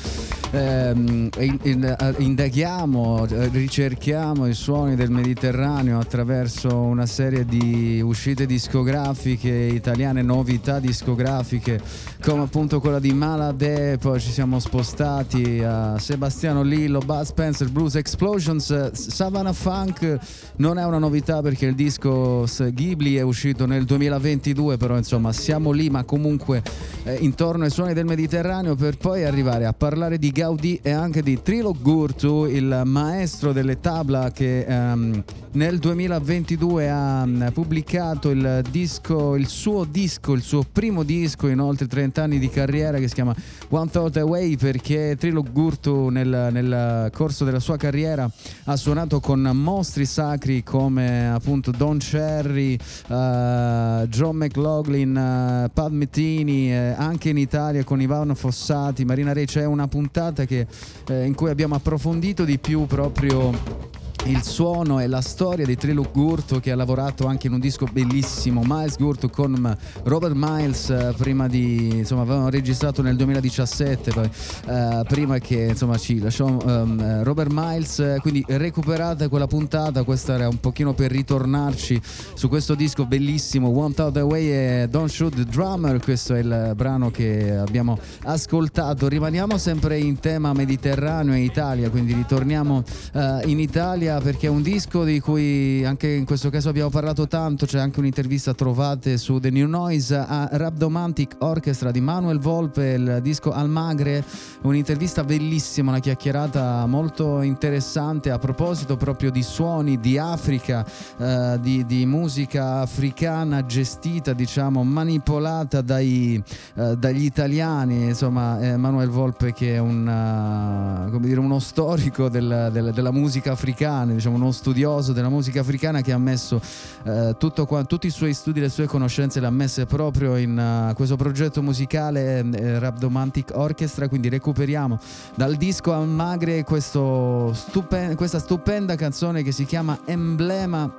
Ehm, eh, indaghiamo, ricerchiamo i suoni del Mediterraneo attraverso una serie di uscite discografiche italiane, novità discografiche come appunto quella di Malade, poi ci siamo spostati a Sebastiano Lillo, Bud Spencer, Blues Explosions, Savannah Funk. Non è una novità perché il disco Ghibli è uscito nel 2022, però insomma siamo lì ma comunque eh, intorno ai suoni del Mediterraneo per poi arrivare a parlare di Gaudì e anche di Trilo Gurtu, il maestro delle tabla che ehm, nel 2022 ha mm, pubblicato il disco, il suo disco, il suo primo disco in oltre 30 anni di carriera che si chiama One Thought Away perché Trilo Gurtu nel, nel corso della sua carriera ha suonato con mostri sacri come appunto Don Cherry, eh, John McLaughlin, eh, Pat Metini, eh, anche in Italia con Ivano Fossati, Marina Re, c'è una puntata che, eh, in cui abbiamo approfondito di più proprio il suono e la storia di Triluk Gurtu che ha lavorato anche in un disco bellissimo, Miles Gurtu con Robert Miles, eh, prima di, insomma, avevano registrato nel 2017, poi, eh, prima che insomma ci lasciò eh, Robert Miles, quindi recuperate quella puntata, questa era un pochino per ritornarci su questo disco bellissimo, Want Out The Way e Don't Shoot The Drummer, questo è il brano che abbiamo ascoltato, rimaniamo sempre in tema mediterraneo e Italia, quindi ritorniamo eh, in Italia perché è un disco di cui anche in questo caso abbiamo parlato tanto, c'è anche un'intervista trovate su The New Noise a Rabdomantic Orchestra di Manuel Volpe, il disco Almagre, un'intervista bellissima, una chiacchierata molto interessante a proposito proprio di suoni di Africa, eh, di, di musica africana gestita, diciamo, manipolata dai, eh, dagli italiani, insomma, eh, Manuel Volpe che è un, uh, dire, uno storico del- del- della musica africana, diciamo, uno studioso della musica africana che ha messo eh, tutto tutti i suoi studi, le sue conoscenze le ha messe proprio in uh, questo progetto musicale eh, Rabdomantic Orchestra, quindi recuperiamo dal disco Almagre questo stupen- questa stupenda canzone che si chiama Emblema,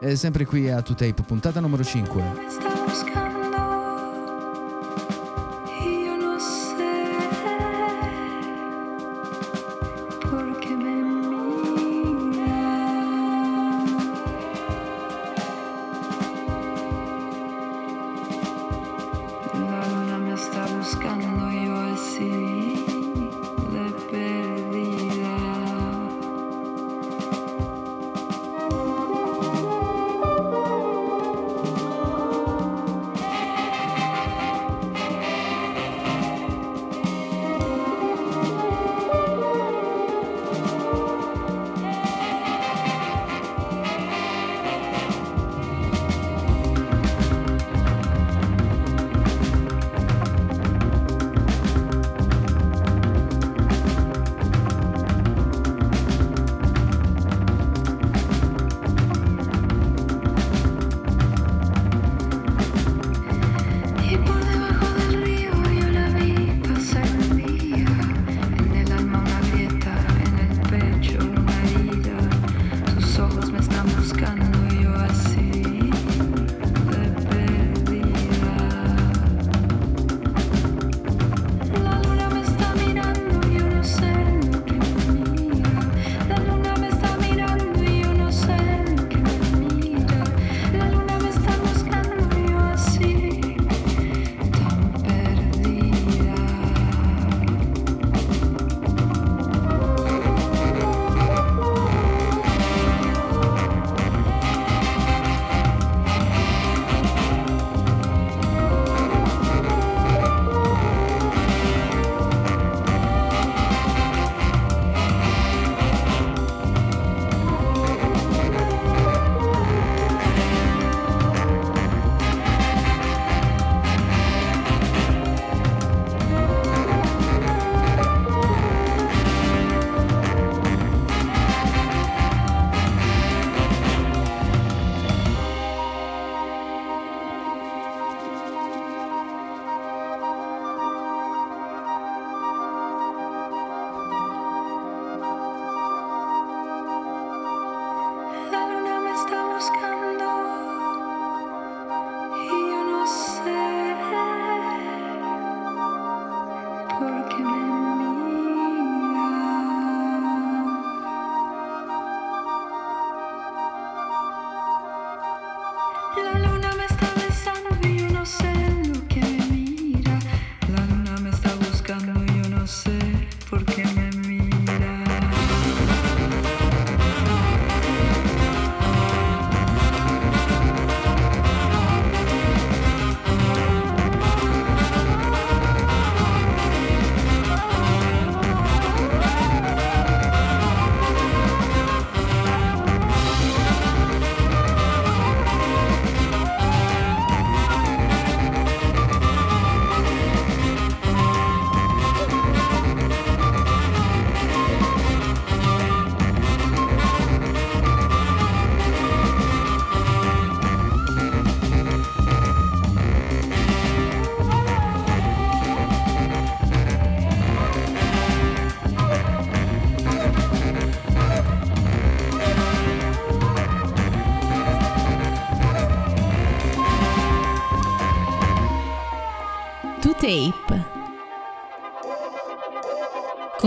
è sempre qui a 2Tape, puntata numero 5.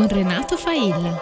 Renato Failla.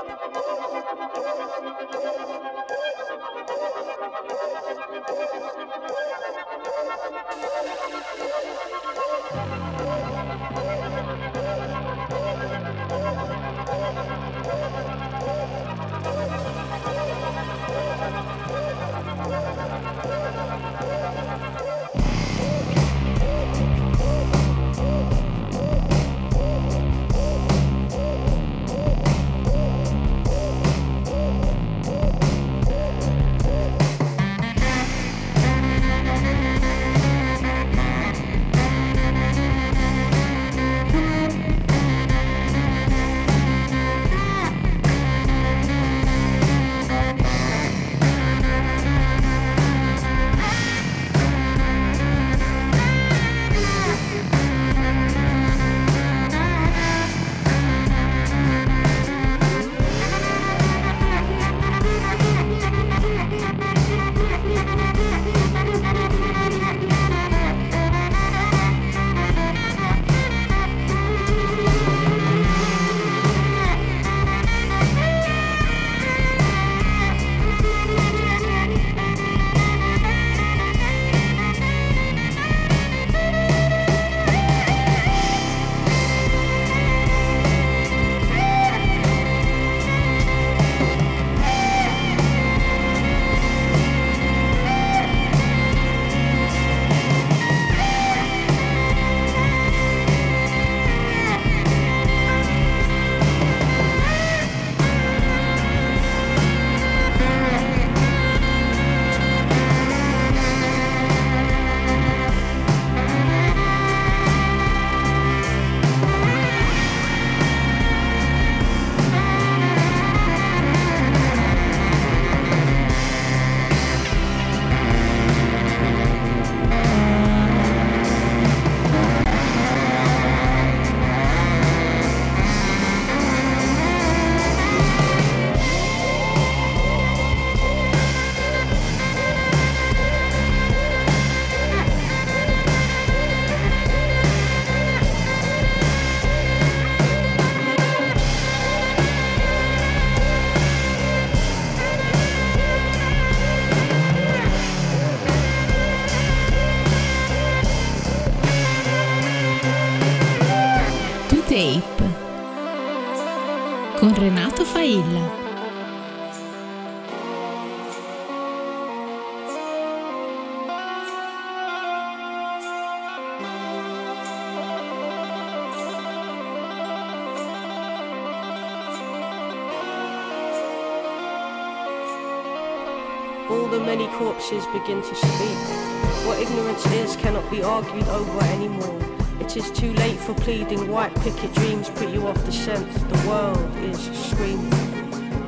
Argued over anymore. It is too late for pleading. White picket dreams put you off the scent. The world is screaming.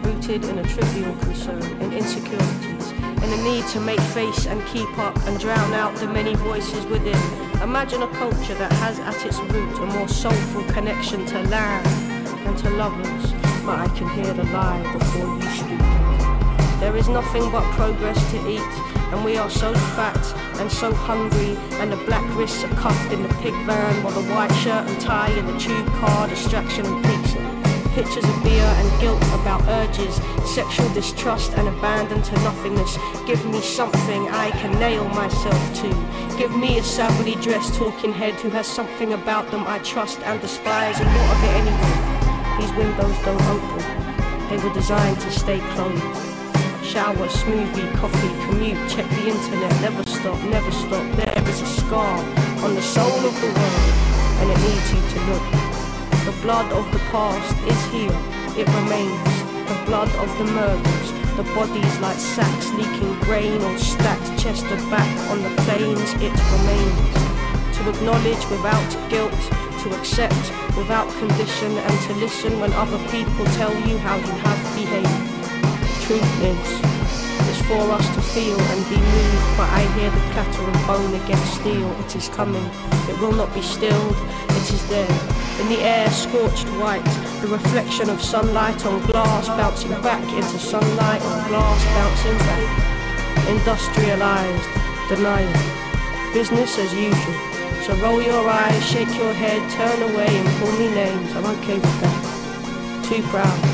Rooted in a trivial concern, in insecurities, in a need to make face and keep up and drown out the many voices within. Imagine a culture that has at its root a more soulful connection to land and to lovers. But I can hear the lie before you speak. There is nothing but progress to eat, and we are so fat and so hungry, and the black wrists are cuffed in the pig van, while the white shirt and tie in the tube car, distraction and pizza. Pictures of beer and guilt about urges, sexual distrust and abandon to nothingness. Give me something I can nail myself to. Give me a savagely dressed talking head who has something about them I trust and despise, and what of it anyway? These windows don't open, they were designed to stay closed. Shower, smoothie, coffee, commute, check the internet, never stop, never stop. There is a scar on the soul of the world, and it needs you to look. The blood of the past is here, it remains. The blood of the murders, the bodies like sacks leaking grain or stacked chest to back on the plains, it remains. To acknowledge without guilt, to accept without condition, and to listen when other people tell you how you have behaved truth it's for us to feel and be moved, but I hear the clatter of bone against steel. It is coming, it will not be stilled, it is there. In the air, scorched white, the reflection of sunlight on glass bouncing back into sunlight on glass bouncing back. Industrialized, denial, business as usual. So roll your eyes, shake your head, turn away and call me names. I'm okay with that. Too proud.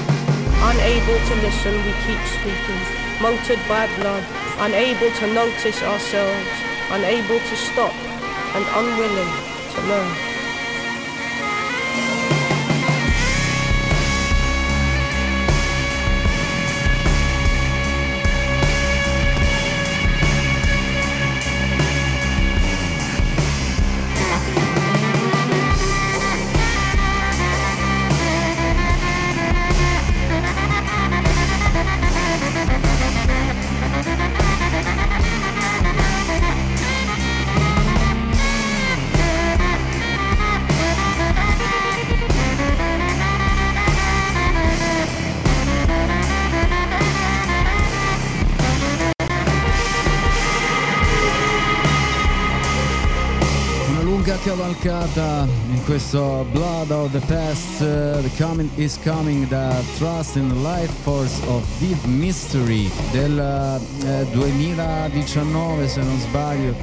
Unable to listen, we keep speaking. Motored by blood, unable to notice ourselves, unable to stop, and unwilling to learn. Cavalcata in questo Blood of the Past, uh, The Coming is Coming da Trust in the Life Force of Deep Mystery del eh, 2019 se non sbaglio.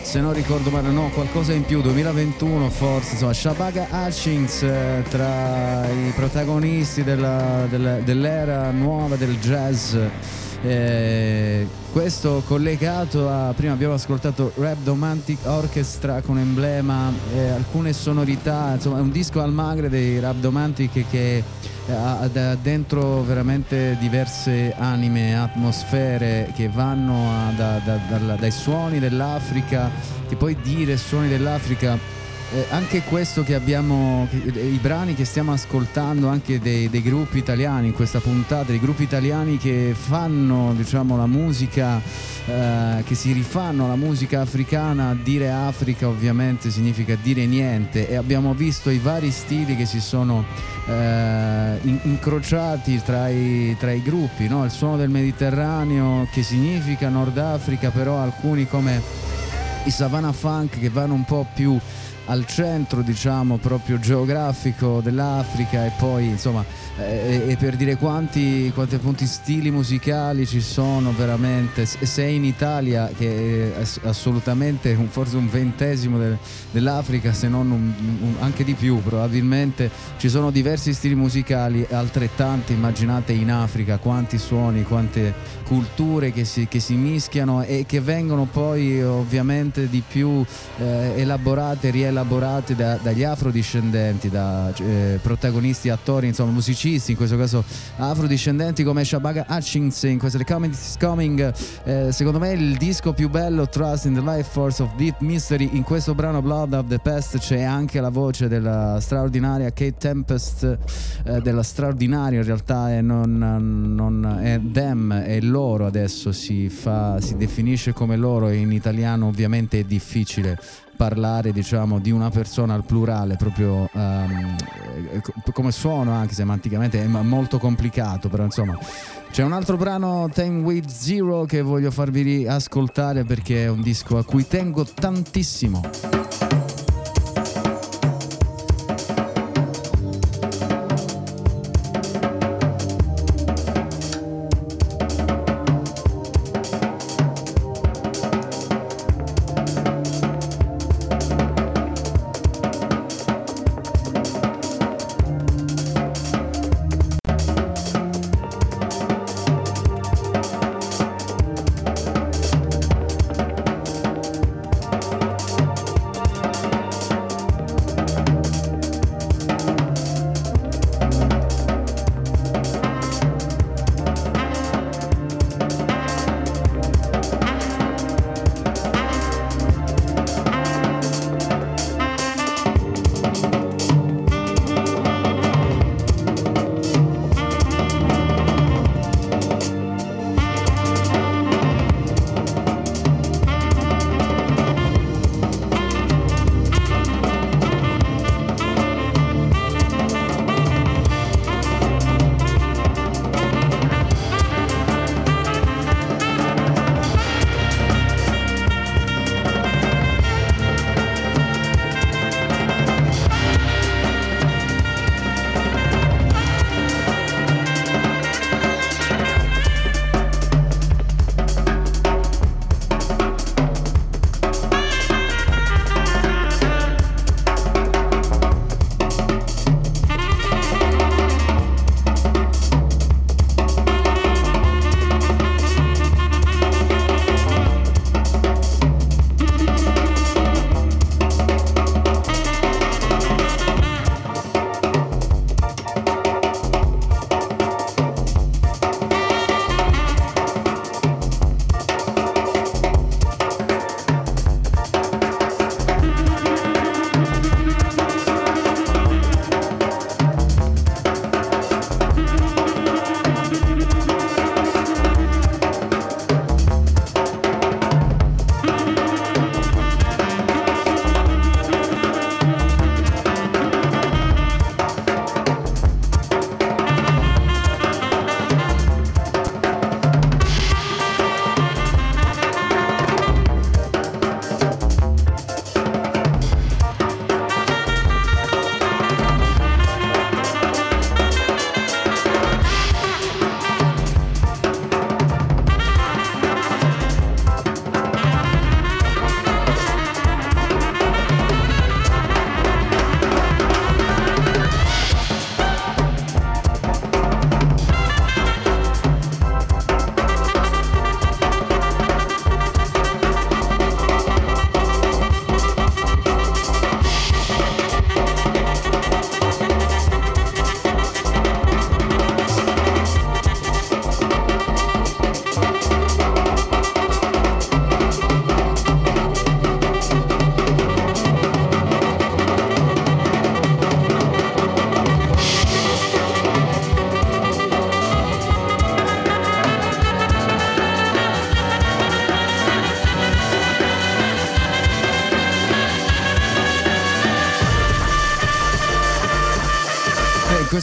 Se non ricordo male, no, qualcosa in più, 2021 forse, insomma, Shabaga Hutchins eh, tra i protagonisti della- della- dell'era nuova del jazz. Eh, questo collegato a prima abbiamo ascoltato Rap Domantic Orchestra con emblema eh, alcune sonorità insomma è un disco al magre dei Rap Domantic che eh, ha ha dentro veramente diverse anime atmosfere che vanno a- da- da- dalla- dai suoni dell'Africa che poi dire suoni dell'Africa eh, anche questo che abbiamo, eh, i brani che stiamo ascoltando anche dei, dei gruppi italiani in questa puntata, dei gruppi italiani che fanno diciamo la musica, eh, che si rifanno alla musica africana, dire Africa ovviamente significa dire niente e abbiamo visto i vari stili che si sono eh, in- incrociati tra i, tra i gruppi, no? il suono del Mediterraneo che significa Nord Africa, però alcuni come i Savannah Funk che vanno un po' più al centro diciamo proprio geografico dell'Africa e poi insomma eh, e per dire quanti, quanti appunto stili musicali ci sono veramente. Se se in Italia che è ass- assolutamente forse un ventesimo del- dell'Africa se non un- un- anche di più probabilmente ci sono diversi stili musicali altrettanti immaginate in Africa quanti suoni quante culture che si, che si mischiano e che vengono poi ovviamente di più eh, elaborate, rielaborate da- dagli afrodiscendenti, da eh, protagonisti, attori, insomma musicisti, in questo caso afrodiscendenti come Shabaga Hutchins in questo The Coming is Coming, eh, secondo me il disco più bello, Trust in the Life Force of Deep Mystery, in questo brano Blood of the Past c'è anche la voce della straordinaria Kate Tempest, eh, della straordinaria in realtà è, non, non, è them, è loro adesso, si, fa, si definisce come loro e in italiano ovviamente è difficile parlare diciamo di una persona al plurale proprio co- come suono anche semanticamente è molto complicato però insomma. C'è un altro brano Time with Zero che voglio farvi ascoltare perché è un disco a cui tengo tantissimo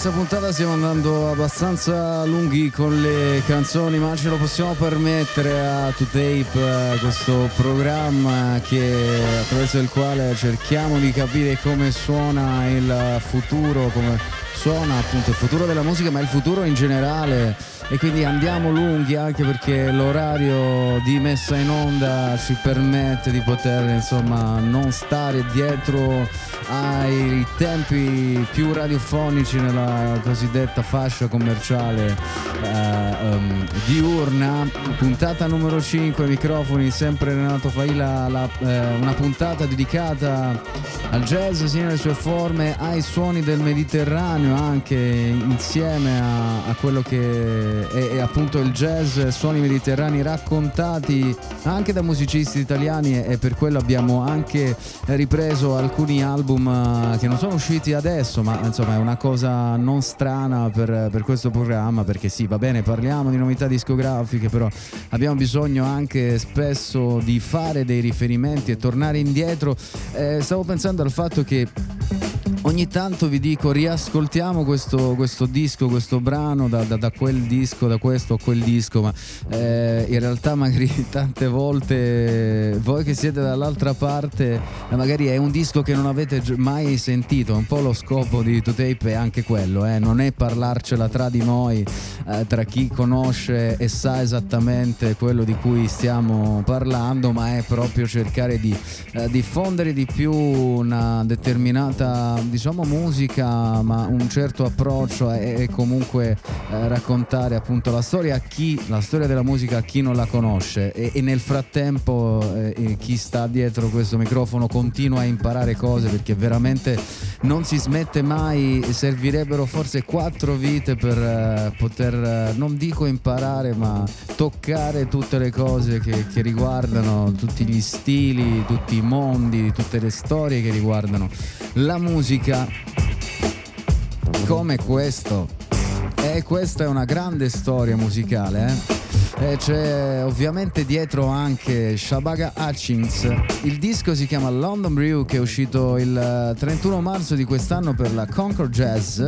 questa puntata stiamo andando abbastanza lunghi con le canzoni, ma ce lo possiamo permettere a To Tape, eh, questo programma che, attraverso il quale cerchiamo di capire come suona il futuro, come suona appunto il futuro della musica, ma il futuro in generale. E quindi andiamo lunghi anche perché l'orario di messa in onda ci permette di poter insomma non stare dietro ai tempi più radiofonici nella cosiddetta fascia commerciale eh, um, diurna. Puntata numero 5 microfoni sempre Renato Faila la, eh, una puntata dedicata al jazz sia nelle sue forme ai suoni del Mediterraneo anche insieme a, a quello che è, è appunto il jazz suoni mediterranei raccontati anche da musicisti italiani e, e per quello abbiamo anche ripreso alcuni album eh, che non sono usciti adesso ma insomma è una cosa non strana per, per questo programma perché sì va bene parliamo di novità discografiche però abbiamo bisogno anche spesso di fare dei riferimenti e tornare indietro. Eh, stavo pensando al fatto che Ogni tanto vi dico riascoltiamo questo, questo disco, questo brano da, da- da quel disco, da questo a quel disco, ma eh, in realtà magari tante volte voi che siete dall'altra parte, eh, magari è un disco che non avete mai sentito, un po' lo scopo di To Tape è anche quello, eh, non è parlarcela tra di noi, eh, tra chi conosce e sa esattamente quello di cui stiamo parlando, ma è proprio cercare di eh, diffondere di più una determinata diciamo musica ma un certo approccio e comunque eh, raccontare appunto la storia a chi la storia della musica a chi non la conosce. E, e nel frattempo eh, chi sta dietro questo microfono continua a imparare cose perché veramente non si smette mai. Servirebbero forse quattro vite per eh, poter eh, non dico imparare ma toccare tutte le cose che, che riguardano tutti gli stili tutti i mondi tutte le storie che riguardano la musica come questo. E questa è una grande storia musicale, eh? E c'è ovviamente dietro anche Shabaga Hutchins. Il disco si chiama London Brew che è uscito il eh, 31 marzo di quest'anno per la Concord Jazz.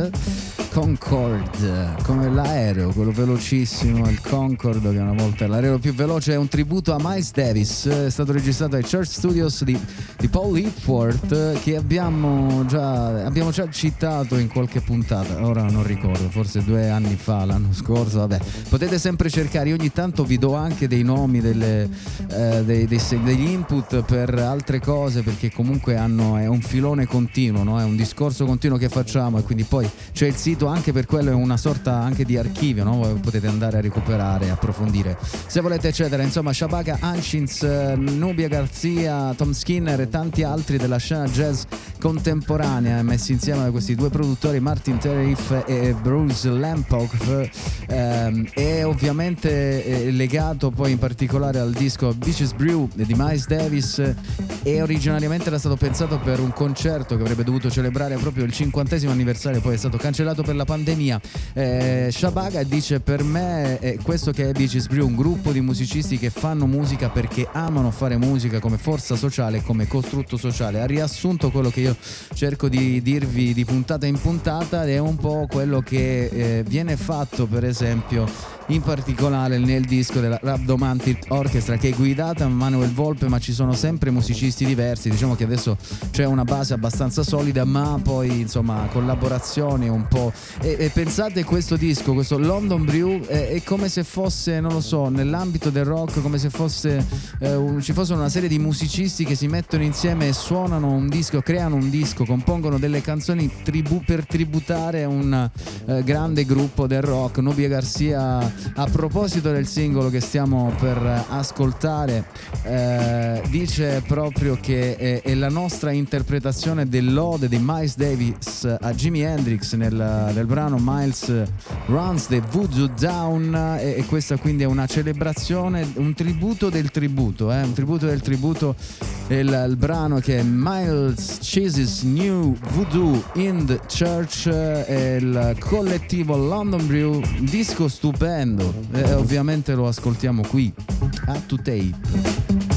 Concorde, come l'aereo, quello velocissimo, il Concorde che una volta è l'aereo più veloce, è un tributo a Miles Davis, è stato registrato ai Church Studios di, di Paul Whitworth che abbiamo già, abbiamo già citato in qualche puntata, ora non ricordo, forse due anni fa, l'anno scorso, vabbè, potete sempre cercare, io ogni tanto vi do anche dei nomi, delle, eh, dei- dei degli input per altre cose perché comunque hanno, è un filone continuo, no? è un discorso continuo che facciamo e quindi poi c'è il sito anche per quello è una sorta anche di archivio, no? Potete andare a recuperare, approfondire se volete eccetera, insomma Shabaka eh, Nubia Garzia, Tom Skinner e tanti altri della scena jazz contemporanea messi insieme da questi due produttori Martin Terriff e Bruce Lampock ehm, e ovviamente eh, legato poi in particolare al disco Beaches Brew di Miles Davis eh, e originariamente era stato pensato per un concerto che avrebbe dovuto celebrare proprio il cinquantesimo anniversario poi è stato cancellato per la pandemia. Eh, Shabaga dice per me è questo che è Beaches Brew un gruppo di musicisti che fanno musica perché amano fare musica come forza sociale come costrutto sociale. Ha riassunto quello che io cerco di dirvi di puntata in puntata ed è un po' quello che eh, viene fatto per esempio in particolare nel disco della Rabdomantic Orchestra che è guidata da Manuel Volpe ma ci sono sempre musicisti diversi. Diciamo che adesso c'è una base abbastanza solida ma poi insomma collaborazioni un po' e, e pensate questo disco questo London Brew è, è come se fosse non lo so nell'ambito del rock come se fosse eh, un- ci fosse una serie di musicisti che si mettono insieme e suonano un disco creano un disco compongono delle canzoni tribu- per tributare un eh, grande gruppo del rock. Nubia Garcia a proposito del singolo che stiamo per eh, ascoltare eh, dice proprio che è, è la nostra interpretazione dell'ode di Miles Davis a Jimi Hendrix nel, nel brano Miles Runs the Voodoo Down. E, e questa quindi è una celebrazione un tributo del tributo eh, un tributo del tributo. Il, il brano che è Miles Chase's New Voodoo in the Church eh, il collettivo London Brew disco stupendo e ovviamente lo ascoltiamo qui a to tape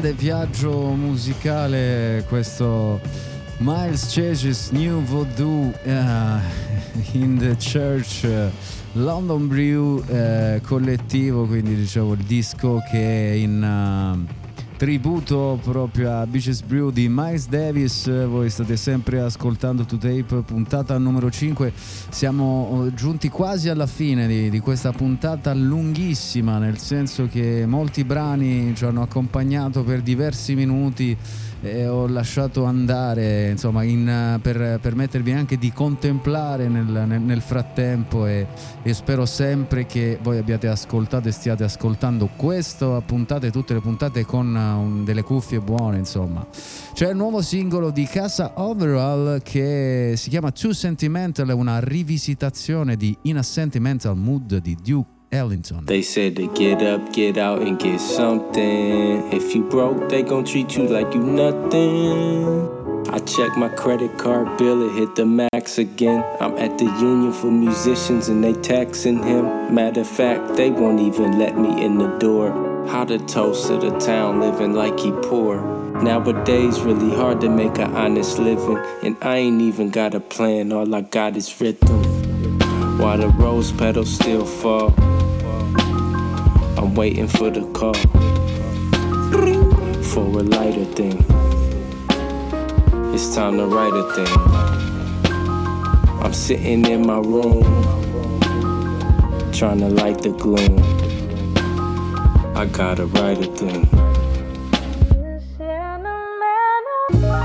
grande viaggio musicale questo Miles Chase's New Voodoo eh, in the Church eh, London Brew eh, collettivo, quindi diciamo il disco che è in tributo proprio a Beaches Brew di Miles Davis. Voi state sempre ascoltando To Tape, puntata numero 5. Siamo eh, giunti quasi alla fine di, di questa puntata lunghissima, nel senso che molti brani ci hanno accompagnato per diversi minuti e ho lasciato andare insomma in, eh, per permettervi anche di contemplare nel, nel- nel frattempo e, e spero sempre che voi abbiate ascoltato e stiate ascoltando questo puntate tutte le puntate con eh, un- delle cuffie buone insomma. C'è il nuovo singolo di Casa Overall che si chiama Too Sentimental è una rivisitazione di In a Sentimental Mood di Duke Ellington They said to get up, get out, and get something. If you broke, they gon' treat you like you nothing. I check my credit card bill, it hit the max again. I'm at the union for musicians and they taxing him. Matter of fact, they won't even let me in the door. How the toast of the town living like he poor. Nowadays, really hard to make an honest living. And I ain't even got a plan, all I got is rhythm. While the rose petals still fall, I'm waiting for the call for a lighter thing. It's time to write a thing. I'm sitting in my room, trying to light the gloom. I gotta write a thing.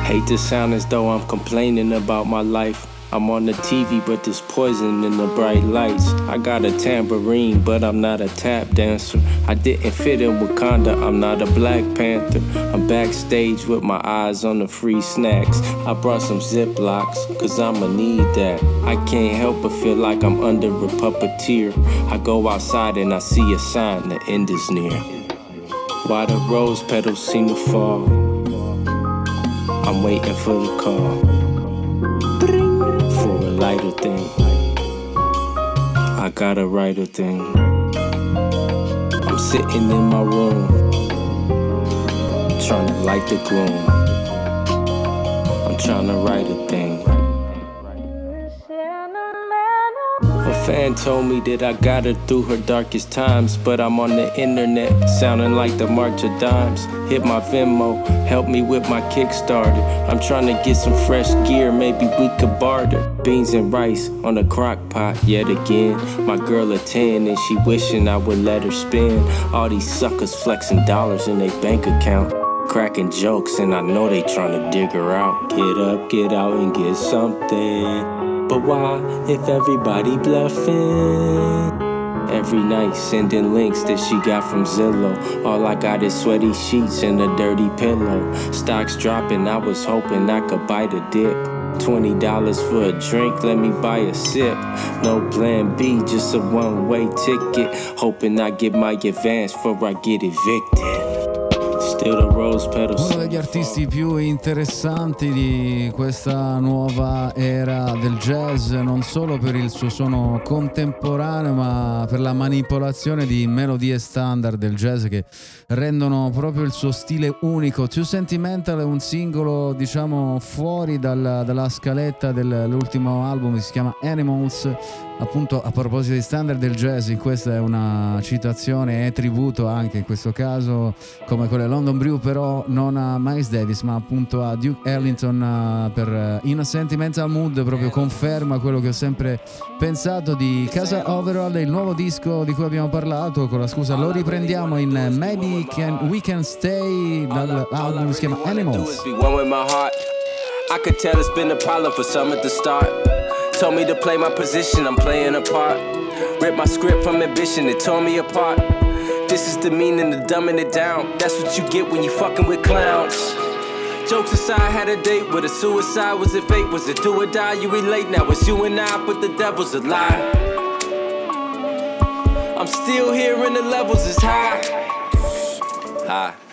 Hate to sound as though I'm complaining about my life. I'm on the TV, but there's poison in the bright lights. I got a tambourine, but I'm not a tap dancer. I didn't fit in Wakanda, I'm not a Black Panther. I'm backstage with my eyes on the free snacks. I brought some Ziplocs, cause I'ma need that. I can't help but feel like I'm under a puppeteer. I go outside and I see a sign, the end is near. Why the rose petals seem to fall, I'm waiting for the call lighter thing. I write a thing. I'm sitting in my room, trying to light the gloom. I'm trying to write a thing. Fan told me that I got her through her darkest times, but I'm on the internet, sounding like the March of Dimes. Hit my Venmo, help me with my Kickstarter. I'm trying to get some fresh gear, maybe we could barter. Beans and rice on a crock pot yet again. My girl a 10 and she wishing I would let her spend. All these suckers flexing dollars in their bank account. Cracking jokes, and I know they tryna dig her out. Get up, get out, and get something. But why, if everybody bluffing? Every night sending links that she got from Zillow. All I got is sweaty sheets and a dirty pillow. Stocks dropping, I was hoping I could bite a dip. $20 for a drink, let me buy a sip. No plan B, just a one way ticket. Hoping I get my advance before I get evicted. Uno degli artisti più interessanti di questa nuova era del jazz, non solo per il suo suono contemporaneo, ma per la manipolazione di melodie standard del jazz che rendono proprio il suo stile unico. Too Sentimental è un singolo, diciamo, fuori dal- dalla scaletta dell'ultimo album, si chiama Animals. Appunto, a proposito di standard del jazz, questa è una citazione e tributo anche in questo caso, come quelle London Brew, però non a Miles Davis, ma appunto a Duke Ellington eh, per eh, In a Sentimental Mood, proprio conferma quello che ho sempre pensato di Casa Overall, il nuovo disco di cui abbiamo parlato, con la scusa lo riprendiamo in Maybe Can- We Can Stay dall'album si chiama Animals. I could tell it's been a problem for some at the start. Told me to play my position, I'm playing a part. Ripped my script from ambition, it tore me apart. This is the meaning of dumbing it down. That's what you get when you fucking with clowns. Jokes aside, had a date with a suicide. Was it fate? Was it do or die? You relate now, it's you and I, but the devil's a lie. I'm still here and the levels is high. High.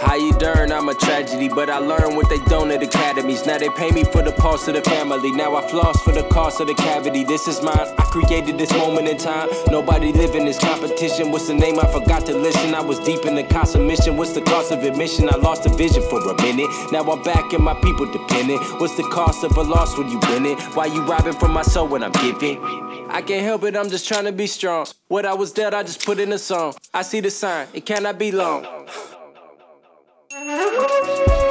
How you darn, I'm a tragedy, but I learned what they don't at academies. Now they pay me for the pulse of the family. Now I floss for the cost of the cavity. This is mine. I created this moment in time. Nobody living this competition. What's the name? I forgot to listen. I was deep in the Casa mission. What's the cost of admission? I lost the vision for a minute. Now I'm back and my people dependent. What's the cost of a loss when you win it? Why you robbing from my soul when I'm giving? I can't help it, I'm just trying to be strong. What I was dead, I just put in a song. I see the sign, it cannot be long. Thank.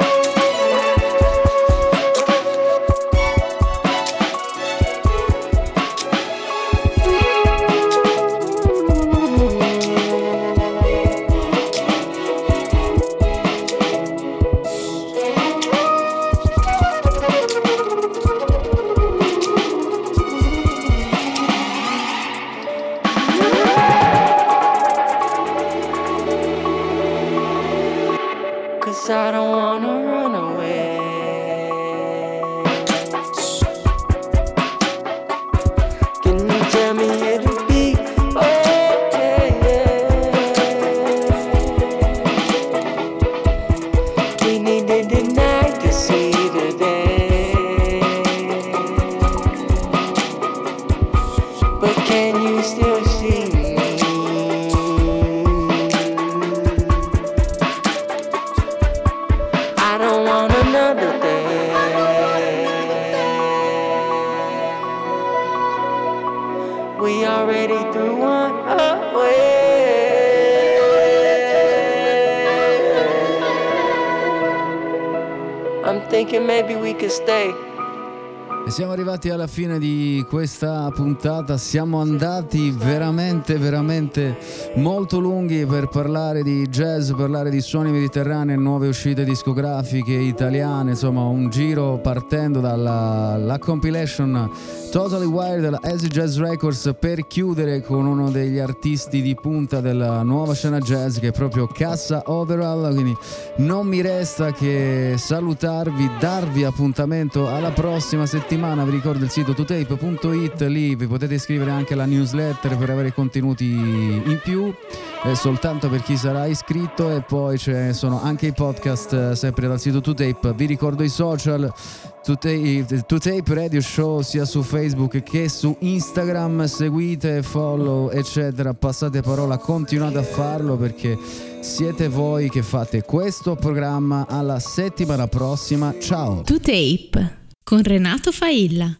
fine di questa puntata, siamo andati veramente, veramente molto lunghi per parlare di jazz, parlare di suoni mediterranei, nuove uscite discografiche italiane, insomma un giro partendo dalla la compilation Totally Wired della Easy Jazz Records per chiudere con uno degli artisti di punta della nuova scena jazz che è proprio Cassa Overall, quindi non mi resta che salutarvi, darvi appuntamento alla prossima settimana, vi ricordo il sito totape.it, lì vi potete iscrivere anche alla newsletter per avere contenuti in più, eh, soltanto per chi sarà iscritto e poi ci sono anche i podcast eh, sempre dal sito Totape, vi ricordo i social. To Tape, Radio Show sia su Facebook che su Instagram, seguite, follow, eccetera, passate parola, continuate a farlo perché siete voi che fate questo programma alla settimana prossima. Ciao! To Tape con Renato Failla.